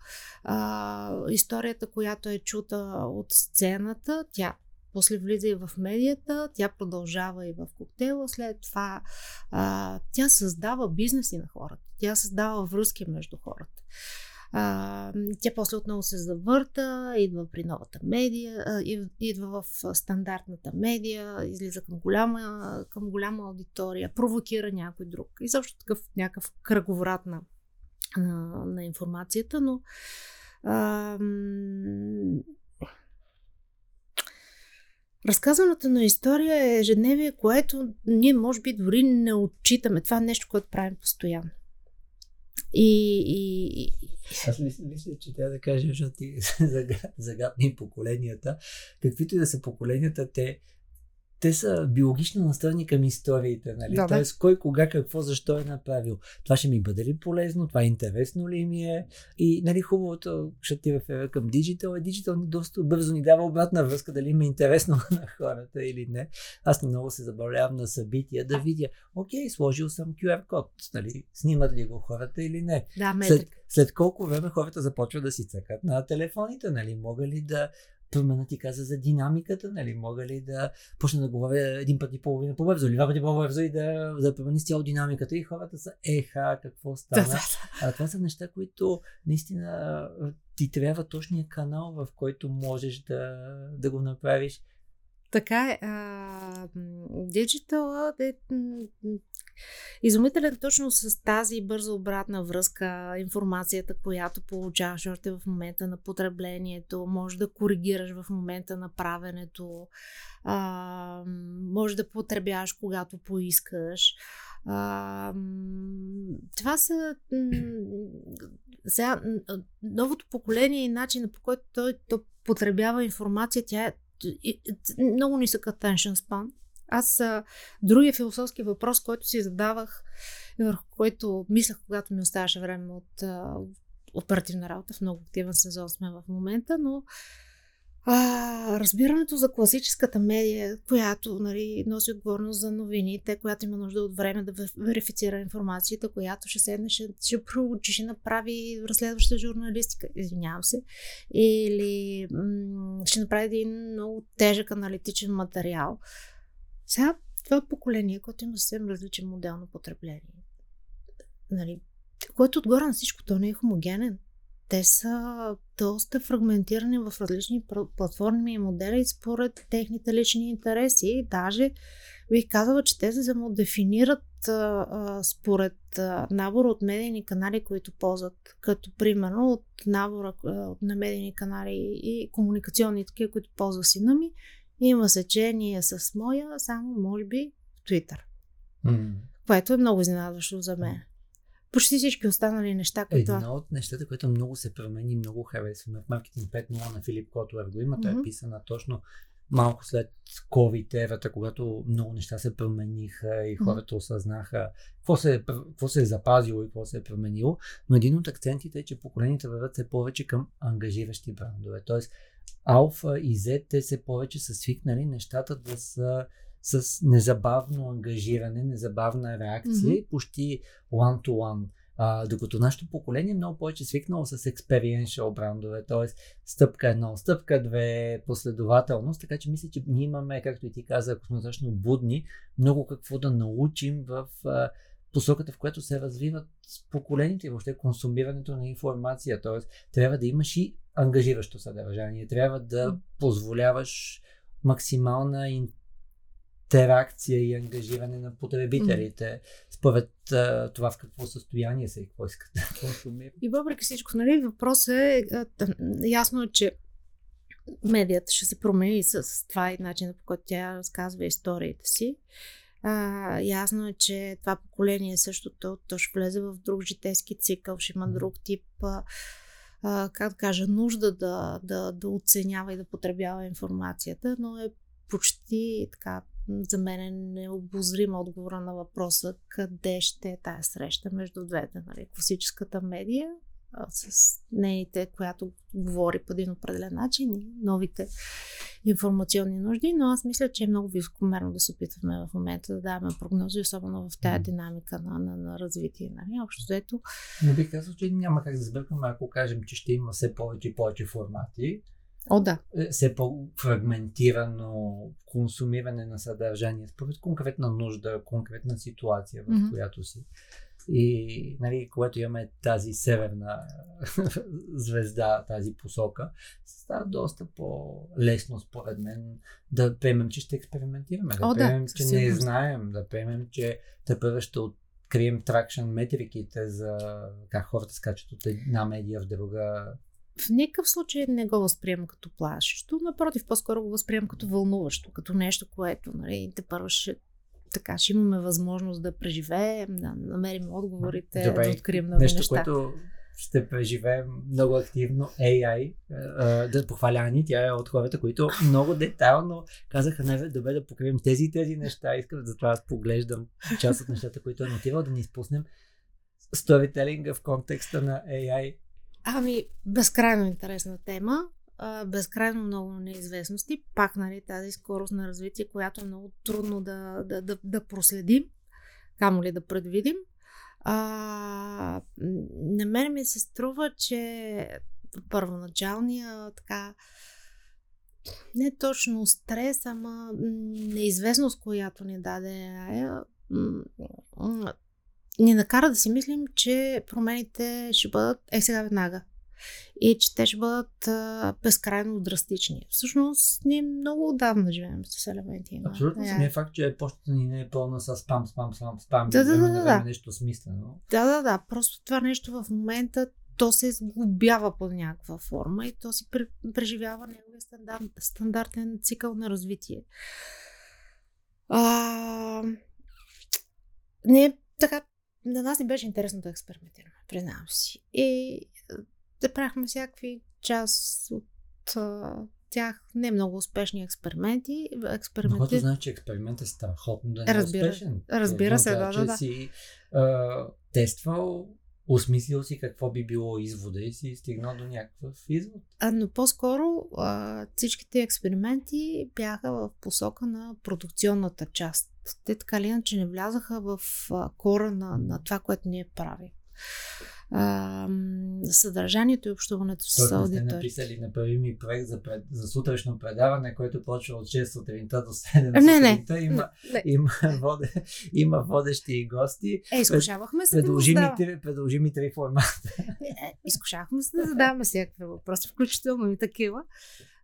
А, историята, която е чута от сцената, тя после влиза и в медията, тя продължава и в коктейла, след това а, тя създава бизнеси на хората, тя създава връзки между хората. А, тя после отново се завърта, идва при новата медия, а, идва в стандартната медия, излиза към голяма, към голяма аудитория, провокира някой друг. И също такъв някакъв кръговорат на, на, на информацията, но а, Разказването на история е ежедневие, което ние може би дори не отчитаме. Това е нещо, което правим постоянно. И, и, аз мисля, мисля, че трябва да кажа, защото ти [laughs] загадни поколенията. Каквито и да са поколенията, те те са биологично настроени към историите, нали? Да, Тоест, кой, кога, какво, защо е направил. Това ще ми бъде ли полезно, това е интересно ли ми е. И, нали, хубавото, ще ти рефера към диджитал, е диджитал ни доста бързо ни дава обратна връзка, дали ми е интересно [laughs] на хората или не. Аз много се забавлявам на събития да видя, окей, сложил съм QR код, нали, снимат ли го хората или не. Да, след, след колко време хората започват да си цъкат на телефоните, нали, мога ли да Пърмена ти каза за динамиката, нали? Мога ли да почна да говоря един път и половина по-бързо или два пъти по-бързо и да, да промени цяло динамиката и хората са еха, какво стана. Да, да, да. А това са неща, които наистина ти трябва точния канал, в който можеш да, да го направиш. Така е. Диджитала е изумителен точно с тази бърза обратна връзка, информацията, която получаваш още в момента на потреблението, може да коригираш в момента на правенето, а, може да потребяваш когато поискаш. А, това са сега, новото поколение и начина по който той то потребява информация, тя е много нисък attention span. Аз а, другия философски въпрос, който си задавах върху който мислях, когато ми оставаше време от а, оперативна работа, в много активен сезон сме в момента, но А, разбирането за класическата медия, която нали, носи отговорност за новините, която има нужда от време да верифицира информацията, която ще седне, ще, ще проучи, ще направи разследваща журналистика, извинявам се, или м- ще направи един много тежък аналитичен материал. Сега това поколение, което има съвсем различен модел на потребление, нали, който отгоре на всичко, то не е хомогенен те са доста фрагментирани в различни платформи и модели според техните лични интереси. Даже бих казала, че те се самодефинират според а, набора от медийни канали, които ползват, като примерно от набора от на медийни канали и комуникационни такива, които ползва сина ми, има сечение с моя, само може би в Twitter. Mm. Което е много изненадващо за мен почти всички останали неща, които... Едно от нещата, което много се промени, много харесваме в маркетинг 5.0 на Филип Котовер го има, mm-hmm. е писана точно малко след COVID ерата, когато много неща се промениха и хората осъзнаха какво се, е, какво се е запазило и какво се е променило. Но един от акцентите е, че поколенията върват се повече към ангажиращи брандове. Тоест, Алфа и Z, те се повече са свикнали нещата да са с незабавно ангажиране, незабавна реакция, mm-hmm. почти one-to-one. А, докато нашето поколение е много повече свикнало с experiential брандове, т.е. стъпка едно, стъпка две, последователност, така че мисля, че ние имаме, както и ти каза, ако сме достатъчно будни, много какво да научим в а, посоката, в която се развиват поколените и въобще консумирането на информация. Т.е. трябва да имаш и ангажиращо съдържание, трябва да позволяваш максимална интеракция и ангажиране на потребителите, според а, това в какво състояние са и какво искат [laughs] да консумират. И въпреки всичко, нали, въпросът е, ясно е, че медията ще се промени с това и начинът по който тя разказва историята си. А, ясно е, че това поколение също то, то ще влезе в друг житейски цикъл, ще има друг тип а, а, как да кажа, нужда да, да, да оценява и да потребява информацията, но е почти така за мен е необозрим отговора на въпроса къде ще е тая среща между двете. Нали? Класическата медия с нейните, която говори по един определен начин и новите информационни нужди, но аз мисля, че е много високомерно да се опитваме в момента да даваме прогнози, особено в тази динамика на, на, на развитие. Нали? Общо взето. Не бих казал, че няма как да сбъркаме, ако кажем, че ще има все повече и повече формати О, да. Е, все по-фрагментирано консумиране на съдържание според конкретна нужда, конкретна ситуация, в mm-hmm. която си. И нали, когато имаме тази северна [laughs] звезда, тази посока, става доста по-лесно, според мен, да приемем, че ще експериментираме, да О, приемем, да, че не знаем, да приемем, че те първо ще открием тракшн метриките за как хората скачат от една медия в друга, в никакъв случай не го възприемам като плашещо, напротив, по-скоро го възприемам като вълнуващо, като нещо, което нали, те първо ще така ще имаме възможност да преживеем, да намерим отговорите, Добре, да открием нови нещо, неща. което ще преживеем много активно AI, да похваля ни, тя е от хората, които много детайлно казаха, не, добре да покрием тези и тези неща, искам затова аз поглеждам част от нещата, които е нотирал, да ни изпуснем сторителинга в контекста на AI Ами, безкрайно интересна тема. безкрайно много неизвестности. Пак, нали, тази скорост на развитие, която е много трудно да, да, да, да проследим, камо ли да предвидим. А, на мен ми се струва, че първоначалния така не точно стрес, ама неизвестност, която ни даде ни накара да си мислим, че промените ще бъдат е сега веднага и че те ще бъдат а, безкрайно драстични. Всъщност, ние много отдавна живеем с елементи. Абсолютно. Yeah. Самия факт, че почтата ни не е пълна с спам, спам, спам, спам. Да, да, да, да, да. нещо смислено. Да, да, да. Просто това нещо в момента то се сглобява под някаква форма и то си преживява неговия стандарт, стандартен цикъл на развитие. А, не така на нас ни беше интересно да експериментираме, признавам си. И да правихме всякакви част от а, тях не много успешни експерименти. експерименти... Но когато знаеш, че експеримент е страхотно да не е разбира, успешен. Разбира се, да, да, да. си а, тествал осмислил си какво би било извода и си стигнал до някакъв извод. А, но по-скоро а, всичките експерименти бяха в посока на продукционната част. Те така ли иначе не влязаха в кора на, на това, което ние правим а, съдържанието и общуването с Тоест не сте написали, направи ми проект за, пред, за сутрешно предаване, което почва от 6 сутринта до 7 Не, не. сутринта. Има, Не. има, воде, има водещи и гости. Е, изкушавахме се да го Предложи ми, задаваме. три, формата. Е, изкушавахме се да задаваме всякакви въпроси, [laughs] включително и такива.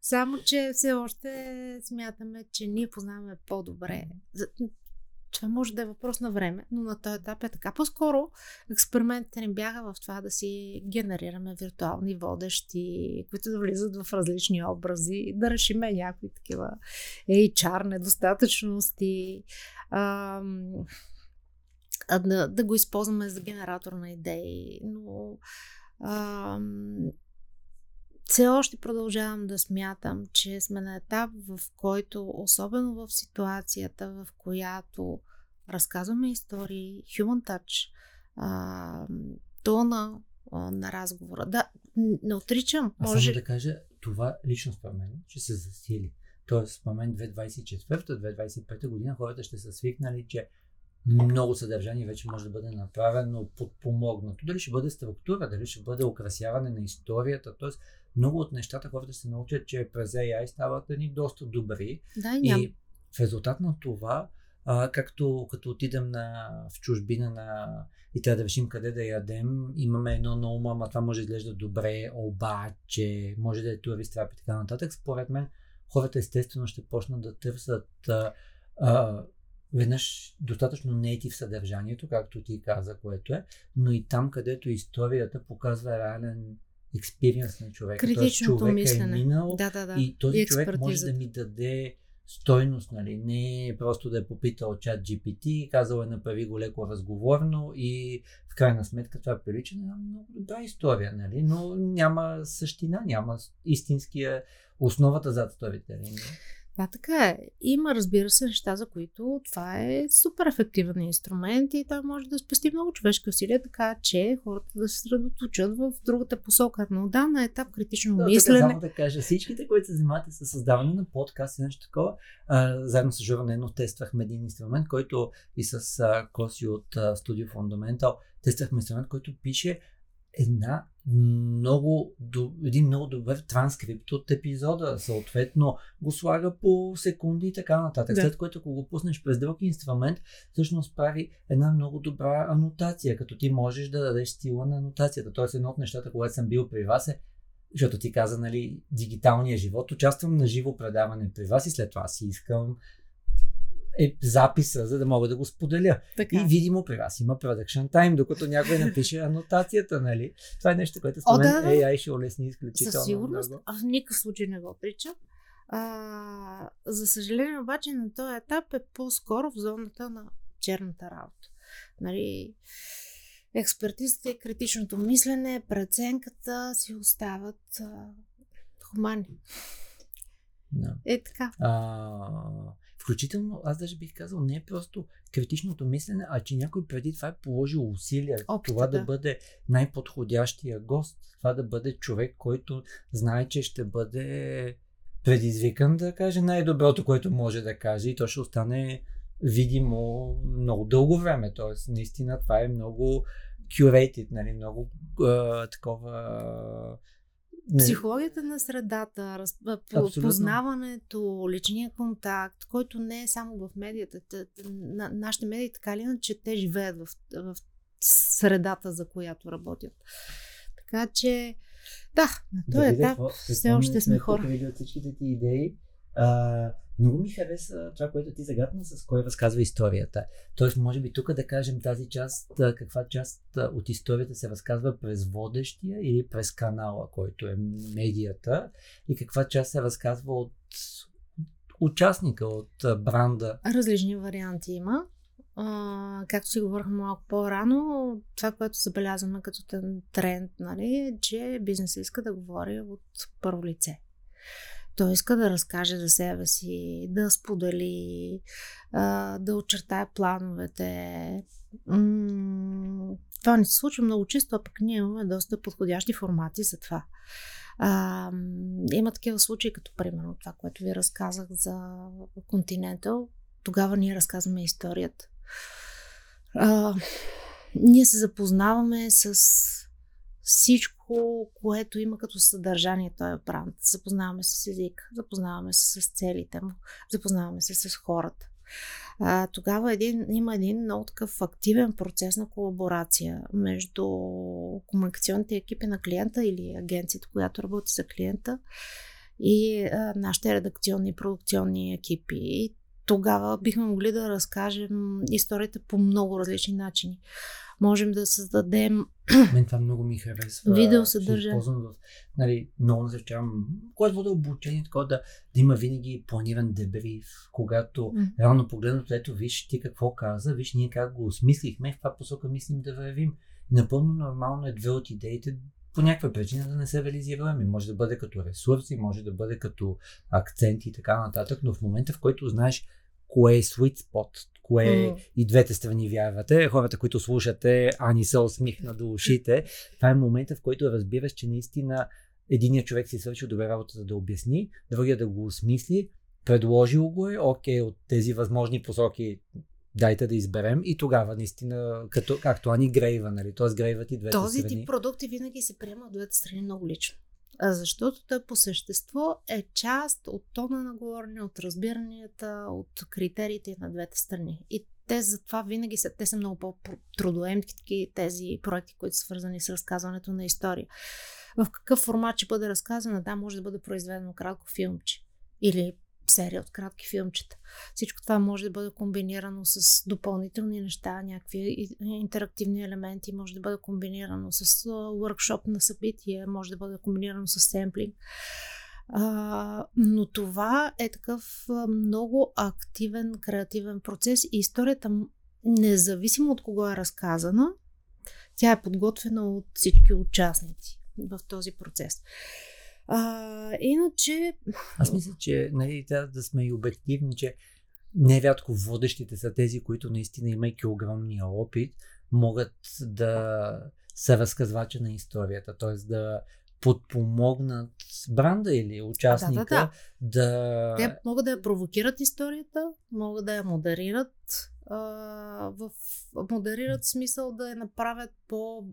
Само, че все още смятаме, че ние познаваме по-добре. Това може да е въпрос на време, но на този етап е така. По-скоро експериментите ни бяха в това да си генерираме виртуални водещи, които да влизат в различни образи, да решиме някакви такива HR недостатъчности, ам, да, да го използваме за генератор на идеи, но ам, все още продължавам да смятам, че сме на етап, в който, особено в ситуацията, в която разказваме истории, human touch, а, тона а, на разговора. Да, не отричам. Аз Може... само да кажа, това лично според мен ще се засили. Тоест, според мен 2024-2025 година хората ще са свикнали, че много съдържание вече може да бъде направено, подпомогнато. Дали ще бъде структура, дали ще бъде украсяване на историята. Тоест, много от нещата хората ще се научат, че през AI стават ни доста добри. Да. И в резултат на това, а, както като отидем на, в чужбина на, и трябва да решим къде да ядем, имаме едно на ума, ама това може да изглежда добре, обаче може да е турист трап и така нататък. Според мен хората естествено ще почнат да търсят а, а, веднъж достатъчно нейтив съдържанието, както ти каза, което е, но и там, където историята показва реален експириенс на човека. Критичното човек мислене. е минал Да, да, да. и този И човек може да ми даде стойност, нали? Не просто да е попитал чат GPT, казал е направи го леко разговорно и в крайна сметка това прилича на много добра история, нали? Но няма същина, няма истинския основата зад сторителинга. Да, така е. Има, разбира се, неща, за които това е супер ефективен инструмент и той може да спести много човешки усилия, така че хората да се средоточат в другата посока. Но да, на етап критично Но тук мислене. само да кажа, всичките, които се занимавате с създаване на подкаст и нещо такова, а, заедно с Жора Нено тествахме един инструмент, който и с а, Коси от а, Studio Fundamental тествахме инструмент, който пише една много, един много добър транскрипт от епизода. Съответно, го слага по секунди и така нататък. Да. След което, ако го пуснеш през друг инструмент, всъщност прави една много добра анотация, като ти можеш да дадеш стила на анотацията. Тоест, едно от нещата, когато съм бил при вас е, защото ти каза, нали, дигиталния живот, участвам на живо предаване при вас и след това си искам е, записа, за да мога да го споделя. Така. И видимо при вас има production time, докато някой напише анотацията, нали? Това е нещо, което според мен да. AI ще улесни изключително Със сигурност. много. В никакъв случай не го отричам. А, за съжаление, обаче, на този етап е по-скоро в зоната на черната работа. Нали, експертизата и критичното мислене, преценката си остават а, хумани. Да. Е така. А, включително, аз даже бих казал, не е просто критичното мислене, а че някой преди това е положил усилия Опита, това да да. бъде най-подходящия гост, това да бъде човек, който знае, че ще бъде предизвикан да каже най-доброто, което може да каже и то ще остане видимо много дълго време. Тоест, наистина това е много curated, нали, много а, такова... Психологията на средата, раз, познаването, личния контакт, който не е само в медията. На, нашите медии така или иначе те живеят в, в средата, за която работят. Така че, да, на Да този видя етап какво- все какво още сме хора. от всичките ти идеи. А, много ми хареса това, което ти загадна с кой разказва историята. Тоест, може би тук да кажем тази част, каква част от историята се разказва през водещия или през канала, който е медията, и каква част се разказва от участника, от бранда. Различни варианти има. А, както си говорихме малко по-рано, това, което забелязваме като тренд, нали, е, че бизнесът иска да говори от първо лице. Той иска да разкаже за себе си, да сподели, да очертае плановете. Това не се случва много често, а пък ние имаме доста подходящи формати за това. А, има такива случаи, като примерно това, което ви разказах за Continental. Тогава ние разказваме историята. А, ние се запознаваме с всичко, което има като съдържание този бранд. Запознаваме се с език, запознаваме се с целите му, запознаваме се с хората. А, тогава един, има един много такъв активен процес на колаборация между комуникационните екипи на клиента или агенцията, която работи за клиента и а, нашите редакционни и продукционни екипи. И тогава бихме могли да разкажем историята по много различни начини можем да създадем Мен това много ми харесва. Видеосъдържание. В, нали, много насърчавам, когато вода обучение, такова да, да има винаги планиран дебриф, когато mm. реално погледнато, ето виж ти какво каза, виж ние как го осмислихме, в каква посока мислим да вървим. Напълно нормално е две от идеите по някаква причина да не се реализираме. Може да бъде като ресурси, може да бъде като акценти и така нататък, но в момента, в който знаеш кое е sweet spot, кое mm. и двете страни вярвате. Хората, които слушате, Ани се усмихна до ушите. Това е момента, в който разбираш, че наистина единият човек си свършил добре работата да обясни, другия да го осмисли, предложил го е, окей, от тези възможни посоки дайте да изберем и тогава наистина, като, както Ани грейва, нали? т.е. грейват и двете Този страни. тип продукти винаги се приема от двете страни много лично. Защото той по същество е част от тона на говорене, от разбиранията, от критериите на двете страни. И те затова винаги са, те са много по-трудоемки тези проекти, които са свързани с разказването на история. В какъв формат ще бъде разказана? Да, може да бъде произведено кратко филмче. Или серия от кратки филмчета. Всичко това може да бъде комбинирано с допълнителни неща, някакви интерактивни елементи, може да бъде комбинирано с workshop на събитие, може да бъде комбинирано с семплинг. А, но това е такъв много активен, креативен процес и историята, независимо от кого е разказана, тя е подготвена от всички участници в този процес. А, иначе. Аз мисля, че нали, трябва да сме и обективни, че нерядко водещите са тези, които наистина, имайки огромния опит, могат да са разказвача на историята, т.е. да подпомогнат бранда или участника да, да, да. да... Те могат да я провокират историята, могат да я модерират, а, в модерират смисъл да я направят по-лесна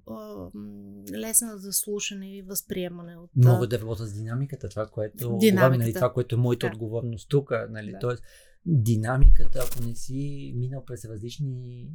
за слушане и възприемане. От, Могат да работят с динамиката, това, което, говорим, нали, това, което е моята да. отговорност тук. Нали, да. Тоест, динамиката, ако не си минал през различни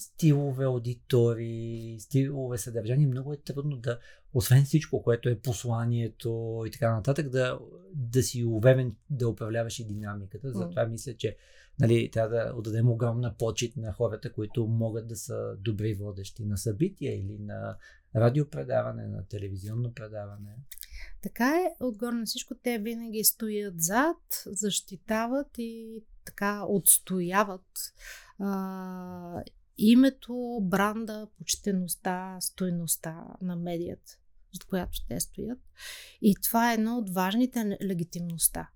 стилове, аудитори, стилове, съдържание, много е трудно да, освен всичко, което е посланието и така нататък, да, да си уверен да управляваш и динамиката. Затова мисля, че нали, трябва да отдадем огромна почет на хората, които могат да са добри водещи на събития или на радиопредаване, на телевизионно предаване. Така е, отгоре на всичко, те винаги стоят зад, защитават и така отстояват а, името, бранда, почтеността, стойността на медията, за която те стоят. И това е едно от важните легитимността.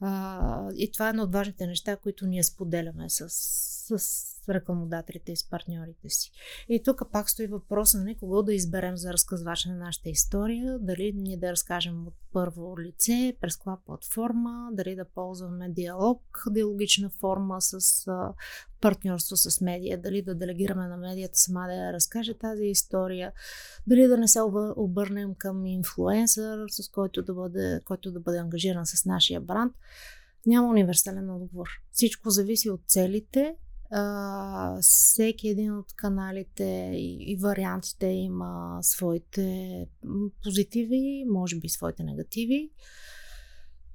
А, и това е едно от важните неща, които ние споделяме с, с рекламодателите и с партньорите си. И тук пак стои въпроса на нали, кого да изберем за разказвач на нашата история, дали ние да разкажем от първо лице, през каква платформа, дали да ползваме диалог, диалогична форма с партньорство с медия, дали да делегираме на медията сама да я разкаже тази история, дали да не се обърнем към инфлуенсър, с който да бъде, който да бъде ангажиран с нашия бранд. Няма универсален отговор. Всичко зависи от целите, а, всеки един от каналите и, и вариантите има своите позитиви, може би своите негативи.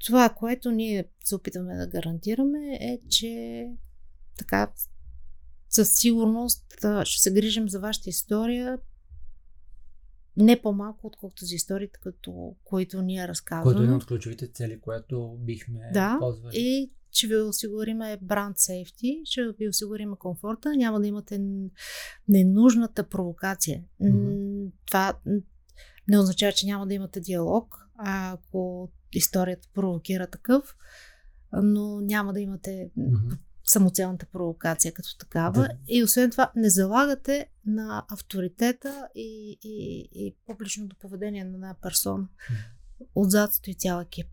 Това, което ние се опитваме да гарантираме е, че така със сигурност ще се грижим за вашата история не по-малко, отколкото за историите, като, които ние разказваме. Което е една от ключовите цели, която бихме да, ползвали. И ще ви осигурим бранд сейфти, ще ви осигурим комфорта, няма да имате ненужната провокация. Mm-hmm. Това не означава, че няма да имате диалог, а ако историята провокира такъв, но няма да имате mm-hmm. самоцелната провокация като такава. Да. И освен това, не залагате на авторитета и, и, и публичното поведение на една персона. Отзад стои цял екип.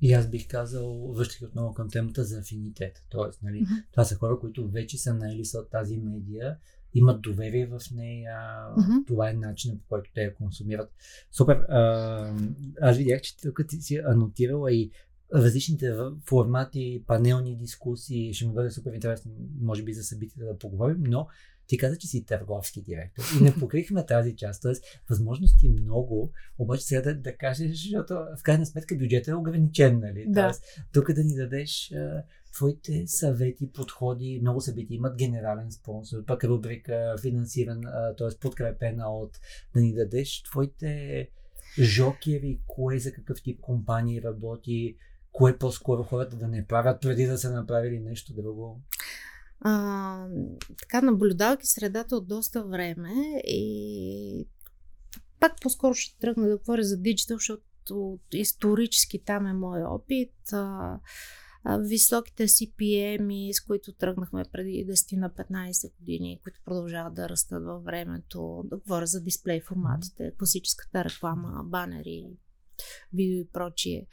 И аз бих казал, връщайки отново към темата за афинитет. Тоест, нали, Мгм. това са хора, които вече са наели с тази медия, имат доверие в нея, Мгм. това е начинът по който те я консумират. Супер. А, аз видях, че тук ти си анотирала и различните формати, панелни дискусии. Ще ми бъде супер интересно, може би за събитията да поговорим, но ти каза, че си търговски директор и не покрихме тази част. Тоест, възможности много, обаче сега да, да кажеш, защото в крайна сметка бюджетът е ограничен, нали? Да. Тоест, тук да ни дадеш а, твоите съвети, подходи. Много събития имат генерален спонсор, пък рубрика финансиран, т.е. подкрепена от да ни дадеш твоите жокери, кое за какъв тип компании работи, кое по-скоро хората да не правят преди да са направили нещо друго. А, така, наблюдавайки средата от доста време и пак по-скоро ще тръгна да говоря за диджитал, защото исторически там е мой опит. А, а, високите CPM, с които тръгнахме преди 10 на 15 години, които продължават да растат във времето. Да говоря за дисплей форматите, класическата реклама, банери, видео и прочие.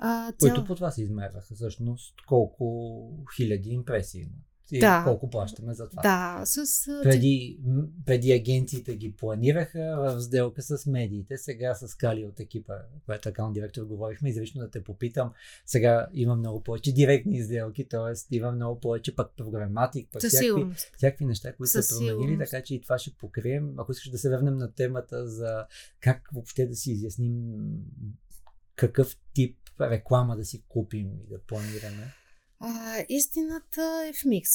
А, Които по това се измерваха всъщност колко хиляди импресии има. И Да. колко плащаме за това. Да, с... Преди, преди агенциите ги планираха в сделка с медиите. Сега с Кали от екипа, която акаунт директор говорихме, изрично да те попитам. Сега има много повече директни сделки, т.е. има много повече пък програматик, пък всякакви, всякакви неща, които са променили, така че и това ще покрием. Ако искаш да се върнем на темата за как въобще да си изясним какъв тип реклама да си купим и да планираме. А, истината е в микс.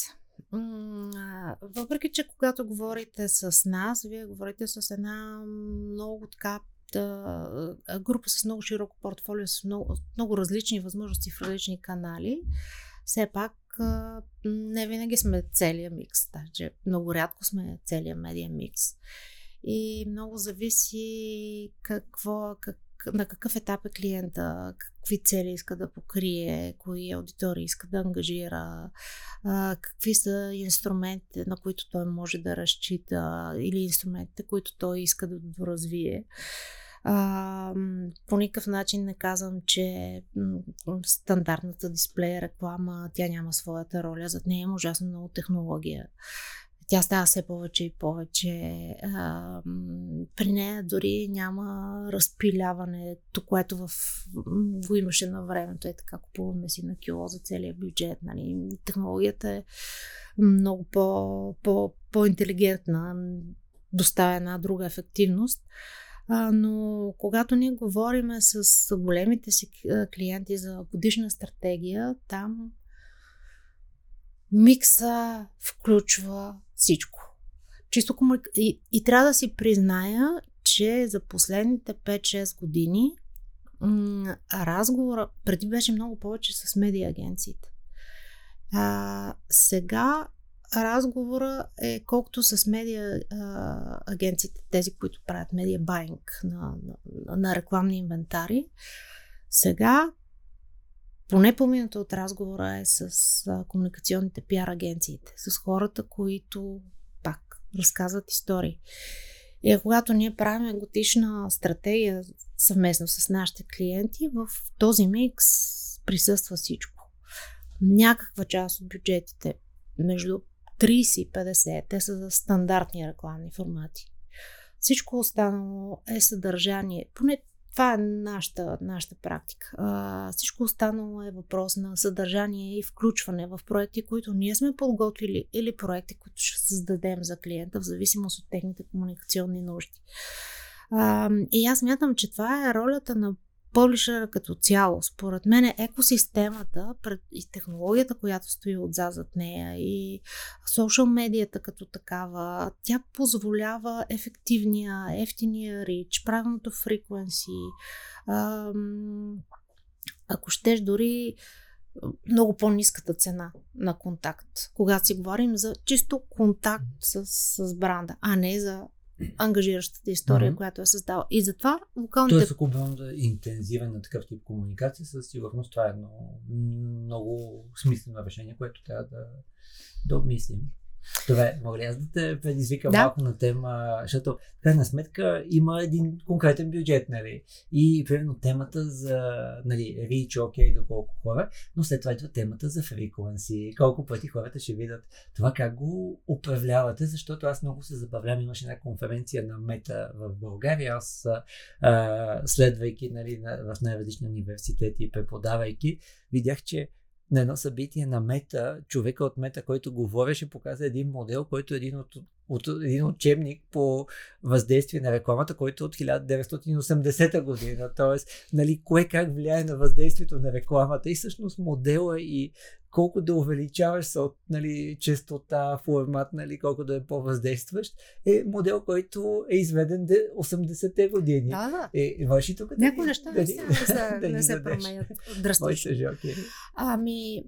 М, а, Въпреки, че когато говорите с нас, вие говорите с една много така група с много широко портфолио, с много, много различни възможности в различни канали, все пак не винаги сме целия микс. Даже много рядко сме целия медиен микс. И много зависи какво, как, на какъв етап е клиента, какви цели иска да покрие, кои аудитории иска да ангажира, какви са инструментите, на които той може да разчита? Или инструментите, които той иска да доразвие. По никакъв начин не казвам, че стандартната дисплей реклама, тя няма своята роля, зад нея има ужасно много технология. Тя става все повече и повече. А, при нея дори няма разпиляването, което в, го имаше на времето. Е така, купуваме си на кило за целия бюджет. Нали. Технологията е много по, по, по-интелигентна, доставя една друга ефективност. А, но когато ние говорим с големите си клиенти за годишна стратегия, там микса включва всичко. Чисто комуник... и, и трябва да си призная, че за последните 5-6 години м- разговора преди беше много повече с медиа агенциите. А, сега разговора е колкото с медиа а, агенциите, тези, които правят медиа байнг на, на, на рекламни инвентари. Сега поне половината от разговора е с а, комуникационните пиар агенциите, с хората, които пак разказват истории. И когато ние правим годишна стратегия съвместно с нашите клиенти, в този микс присъства всичко. Някаква част от бюджетите, между 30 и 50, те са за стандартни рекламни формати. Всичко останало е съдържание, поне това е нашата, нашата практика. А, всичко останало е въпрос на съдържание и включване в проекти, които ние сме подготвили или проекти, които ще създадем за клиента, в зависимост от техните комуникационни нужди. А, и аз мятам, че това е ролята на публишера като цяло. Според мен екосистемата и технологията, която стои отзад зад нея и социал медията като такава, тя позволява ефективния, ефтиния рич, правилното фриквенси, ако щеш дори много по-низката цена на контакт, когато си говорим за чисто контакт с, с бранда, а не за ангажиращата история, Мгм. която е създала. И затова локалните Тоест, ако бъдем да е интензивен на такъв тип комуникация, със сигурност това е едно много смислено решение, което трябва да, да обмислим. Добре, мога ли аз да те предизвикам Да. малко на тема, защото в крайна сметка има един конкретен бюджет, нали? И примерно темата за нали, reach, окей, до колко хора, но след това идва темата за frequency, колко пъти хората ще видят това как го управлявате, защото аз много се забавлявам, имаше една конференция на Мета в България, аз а, следвайки нали, на, в най-различни университети и преподавайки, видях, че на едно събитие на Мета, човека от Мета, който говореше, показа един модел, който е един от, от един учебник по въздействие на рекламата, който е от 1980 година. Тоест, нали, кое как влияе на въздействието на рекламата и всъщност модела и колко да увеличаваш от нали, честота, формат, нали, колко да е по-въздействащ, е модел, който е изведен де 80-те години. Да, да. Е, върши тук. Някои неща да не се, [laughs] да не се променят драстично. Ами,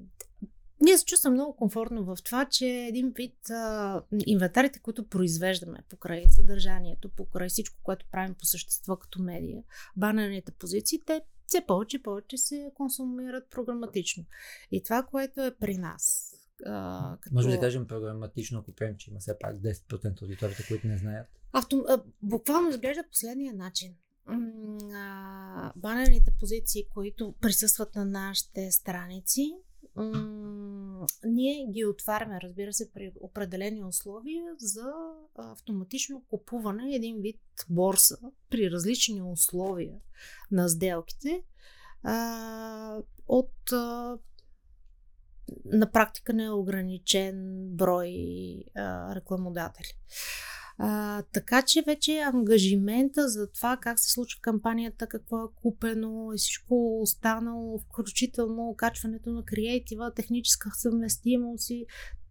ние се чувствам много комфортно в това, че един вид а, инвентарите, които произвеждаме покрай съдържанието, покрай всичко, което правим по същество като медия, банерните позиции, те все повече и повече се консумират програматично. И това, което е при нас, а, като... Може да кажем програматично, ако приемем, че има все пак 10% от аудиторията, които не знаят. Авто, а, буквално изглежда последния начин. Банерните позиции, които присъстват на нашите страници, ние ги отваряме, разбира се, при определени условия за автоматично купуване, един вид борса при различни условия на сделките а, от а, на практика неограничен брой а, рекламодатели. А, така че вече ангажимента за това как се случва кампанията, какво е купено и всичко останало, включително качването на креатива, техническа съвместимост и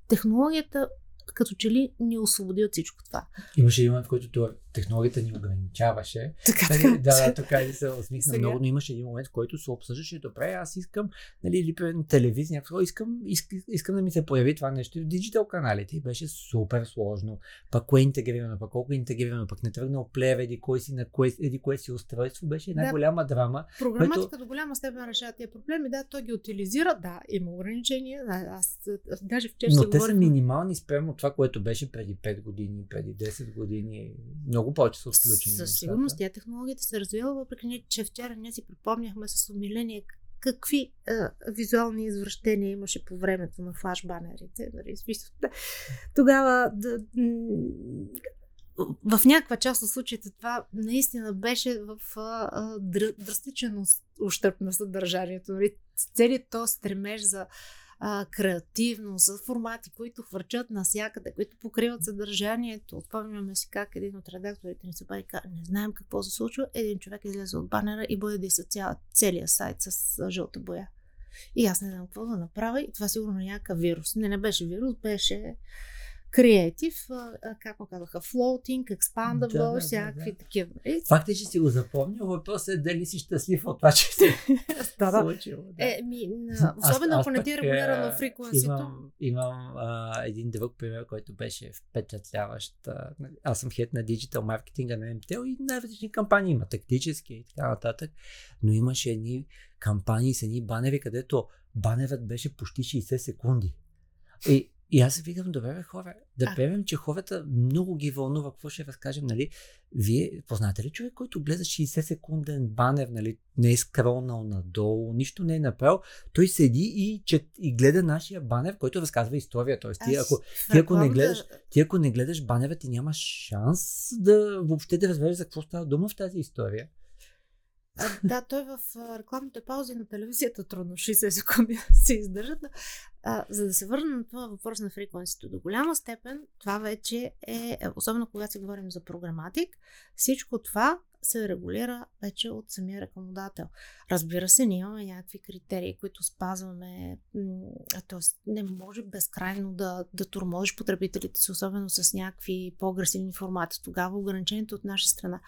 технологията като че ли ни освободи от всичко това. Имаше един момент, в който това- технологията ни ограничаваше. Така, Нали, да, да, така и се усмихна Сега? много, но имаше един момент, в който се обсъждаше, добре, аз искам, нали, примерно телевизия, някакво, искам, искам, искам да ми се появи това нещо в диджитал каналите и беше супер сложно. Пък кое е интегрирано, пък колко е интегрирано, пък не тръгнал плеер, еди кой си, на кое, еди кое си устройство, беше една Да. голяма драма. Програматика до голяма степен решава тия проблеми. Да, той ги утилизира. Да, има ограничения. Да, аз, аз даже вчера Но те са говорих минимални спрямо това, което беше преди 5 години, преди 10 години. Много повече са отключени. Със сигурност тя технологията се развива, въпреки че вчера ние си припомняхме с умиление какви а, визуални извращения имаше по времето на флаш банерите. Нали. Тогава да, в някаква част от случаите това наистина беше в а, а, др, драстичен ущърп на съдържанието. Нали? Целият то стремеж за а, креативност, за формати, които хвърчат навсякъде, които покриват съдържанието. Спомняме си как един от редакторите ни се обади, не знаем какво се случва. Един човек излезе от банера и бояди се цял, целият сайт с жълта боя. И аз не знам какво да направя. И това сигурно е някакъв вирус. Не, не беше вирус, беше креатив, как му казаха, floating, expandable, Да, да, да, всякакви да. такива. И, Факт е, че си го запомнил, въпросът е дали си щастлив от това, че се [laughs] да, да. случило. Да. Е, ми, на- особено ако не ти е регулирано фриквенсито. Имам, имам а, един друг пример, който беше впечатляващ. А, нали, Аз съм хед на диджитал маркетинга на MTL и най-различни кампании има, тактически и така нататък. Но имаше едни кампании с едни банери, където банерът беше почти 60 секунди. И, и аз се викам, добре, бе, хора, да А. приемем, че хората много ги вълнува, какво ще разкажем, нали? Вие познате ли човек, който гледа 60 секунден банер, нали? Не е скролнал надолу, нищо не е направил. Той седи и, чет, и гледа нашия банер, който разказва история. Тоест, ти, ако, ти ако не гледаш, ти ако не гледаш банера, ти нямаш шанс да въобще да разбереш за какво става дума в тази история. А, да, той в рекламните паузи на телевизията трудно 60 секунди се издържат. но, А, за да се върна на това въпрос на фриквенсито, до голяма степен това вече е, особено когато си говорим за програматик, всичко това се регулира вече от самия рекламодател. Разбира се, ние имаме някакви критерии, които спазваме, т.е. не може безкрайно да, да турможиш потребителите си, особено с някакви по-агресивни формати. Тогава ограничението от наша страна.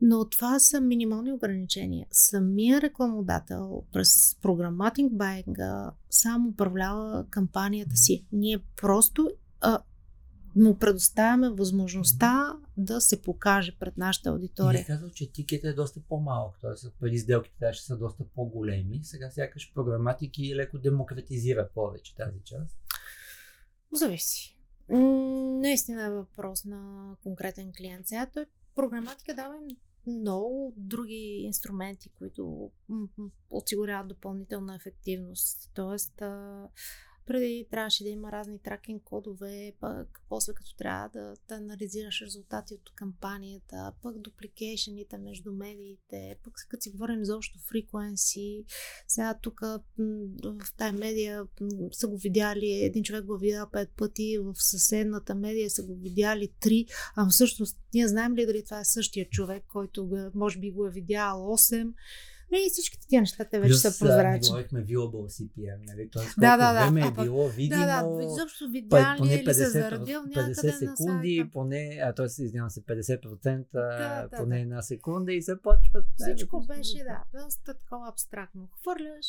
Но това са минимални ограничения. Самия рекламодател през програматинг байнга сам управлява кампанията си. Ние просто а, му предоставяме възможността да се покаже пред нашата И аудитория. бих казал, че тикет е доста по-малък, т.е. преди сделките трябваше са доста по-големи, сега сякаш програматики леко демократизира повече тази част. Зависи. Наистина е въпрос на конкретен клиент. Сега той програматика дава им много други инструменти, които м, м, осигуряват допълнителна ефективност. Тоест, а, преди трябваше да има разни тракинг кодове, пък после като трябва да, да анализираш резултати от кампанията, пък дупликейшените между медиите, пък като си говорим за общо фриквенси, сега тук в тази медия са го видяли, един човек го е видял пет пъти, в съседната медия са го видяли три, а всъщност ние знаем ли дали това е същия човек, който го, може би го е видял 8. И всичките тия неща те вече Плюс, са прозрачни. говорихме viewable CPM, нали? Тоест, Да, да, да. време А е пък- било видимо, Да, да, изобщо видяли поне или се 50, зарадил 50 някъде секунди, на поне, а т.е. извинявам се, 50%, Да, да, поне да. една секунда и започват. Всичко най-различни беше, да, доста такова абстрактно. Хвърляш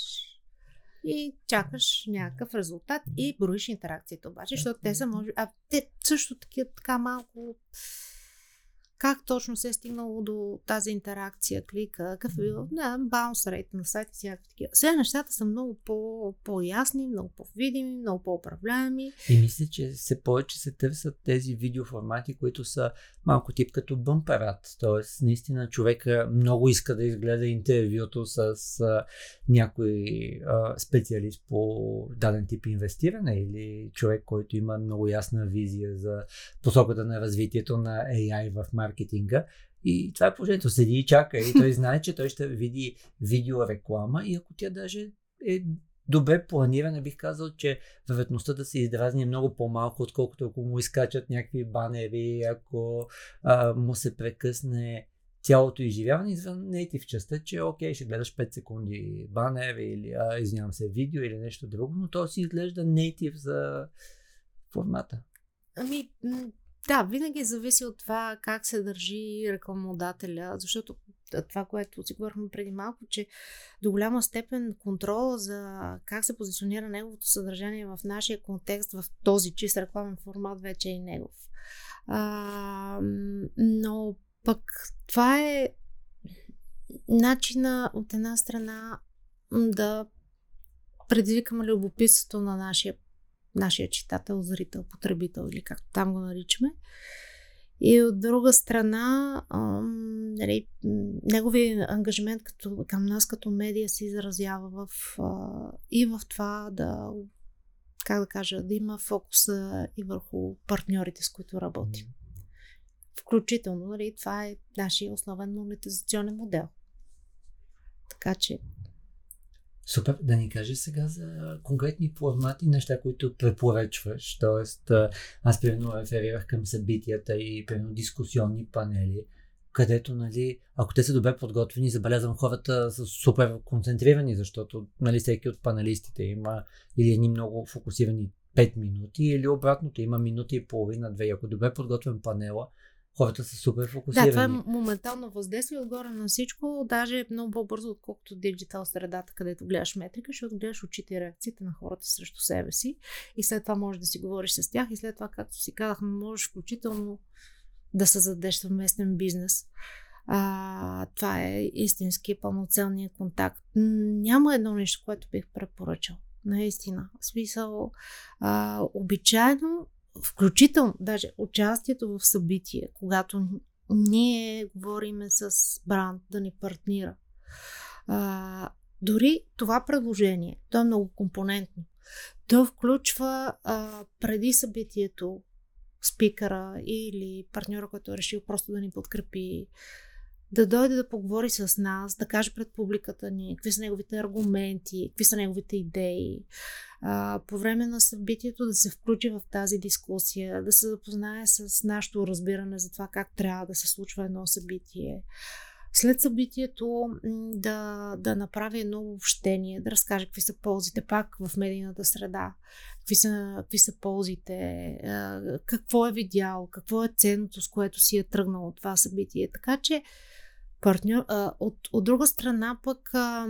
и чакаш някакъв резултат и броиш интеракциите обаче, защото те са, може а те също таки, така малко как точно се е стигнало до тази интеракция, клика, какъв е бил, да, баунс рейт на сайта, всякакви такива. Сега нещата са много по, по-ясни, много по-видими, много по-управляеми. И мисля, че все повече се търсят тези видеоформати, които са малко тип като бъмперат. Тоест, наистина човека много иска да изгледа интервюто с а, някой а, специалист по даден тип инвестиране или човек, който има много ясна визия за посоката на развитието на AI в маркетинга. И това е положението. Седи и чака и той знае, че той ще види видеореклама и ако тя даже е добре планирана, бих казал, че вероятността да се издразни е много по-малко, отколкото ако му изкачат някакви банери, ако а, му се прекъсне цялото изживяване извън native частта, че окей, ще гледаш 5 секунди банер или, а, извинявам се, видео или нещо друго, но то си изглежда native за формата. Ами, да, винаги зависи от това как се държи рекламодателя, защото това, което си говорихме преди малко, че до голяма степен контрола за как се позиционира неговото съдържание в нашия контекст, в този чист рекламен формат, вече е негов. А, но пък това е начина от една страна да предизвикаме любопитството на нашия нашия читател, зрител, потребител или както там го наричаме. И от друга страна, ам, нали, ангажимент като, към нас като медия се изразява в, а, и в това да, как да кажа, да има фокуса и върху партньорите, с които работим. Включително, нали, това е нашия основен монетизационен модел. Така че, Супер, да ни кажеш сега за конкретни формати, неща, които препоръчваш. Тоест, аз примерно реферирах към събитията и примерно дискусионни панели, където, нали, ако те са добре подготвени, забелязвам хората са супер концентрирани, защото нали, всеки от панелистите има или едни много фокусирани 5 минути, или обратното, има минута и половина, две. Ако добре подготвен панела, хората са супер фокусирани. Да, това е моментално въздействие отгоре на всичко, даже много по-бързо, отколкото диджитал средата, където гледаш метрика, защото гледаш очите и реакциите на хората срещу себе си и след това можеш да си говориш с тях и след това, както си казахме, можеш включително да създадеш съвместен бизнес. А, това е истински пълноценния контакт. Няма едно нещо, което бих препоръчал. Наистина. В смисъл, а, обичайно включително даже участието в събитие, когато ние говориме с бранд да ни партнира. А, дори това предложение, то е много компонентно. То включва а, преди събитието спикъра или партньора, който е решил просто да ни подкрепи, да дойде да поговори с нас, да каже пред публиката ни какви са неговите аргументи, какви са неговите идеи. А, по време на събитието да се включи в тази дискусия, да се запознае с нашето разбиране за това как трябва да се случва едно събитие. След събитието да, да направи едно общение, да разкаже какви са ползите пак в медийната среда, какви са, какви са ползите, какво е видял, какво е ценното, с което си е тръгнал от това събитие. Така че партньор. А, от, от друга страна пък а,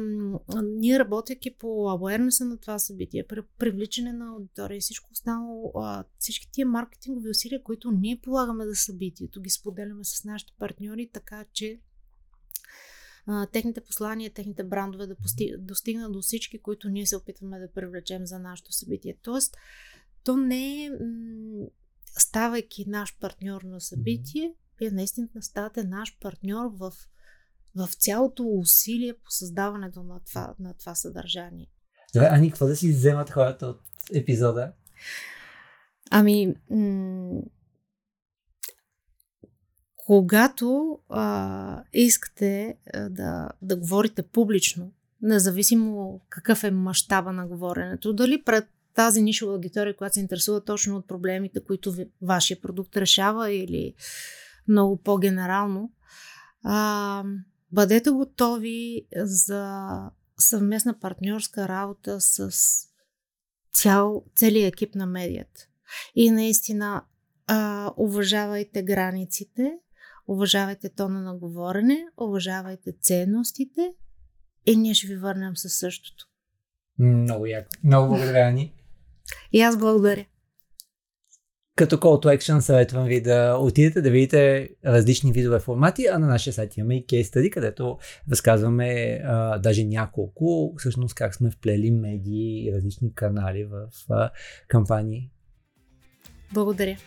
ние работейки по awareness на това събитие, при, привличане на аудитория и всичко останало, а, всички тия маркетингови усилия, които ние полагаме за събитието, ги споделяме с нашите партньори, така че а, техните послания, техните брандове да пости, достигнат до всички, които ние се опитваме да привлечем за нашето събитие. Тоест, то не е м- ставайки наш партньор на събитие, вие наистина ставате наш партньор в в цялото усилие по създаването на това, на това съдържание. Добре, Ани, какво да си вземат хората от епизода? Ами, м- когато а, искате а, да, да говорите публично, независимо какъв е мащаба на говоренето, дали пред тази нишова аудитория, която се интересува точно от проблемите, които ви, вашия продукт решава или много по-генерално, а, Бъдете готови за съвместна партньорска работа с цял, целият екип на медията. И наистина а, уважавайте границите, уважавайте тона на говорене, уважавайте ценностите и ние ще ви върнем със същото. Много яко. Много благодаря ни. И аз благодаря. Като call to action съветвам ви да отидете да видите различни видове формати, а на нашия сайт имаме и кейс study, където разказваме а, даже няколко, всъщност как сме вплели медии и различни канали в а, кампании. Благодаря.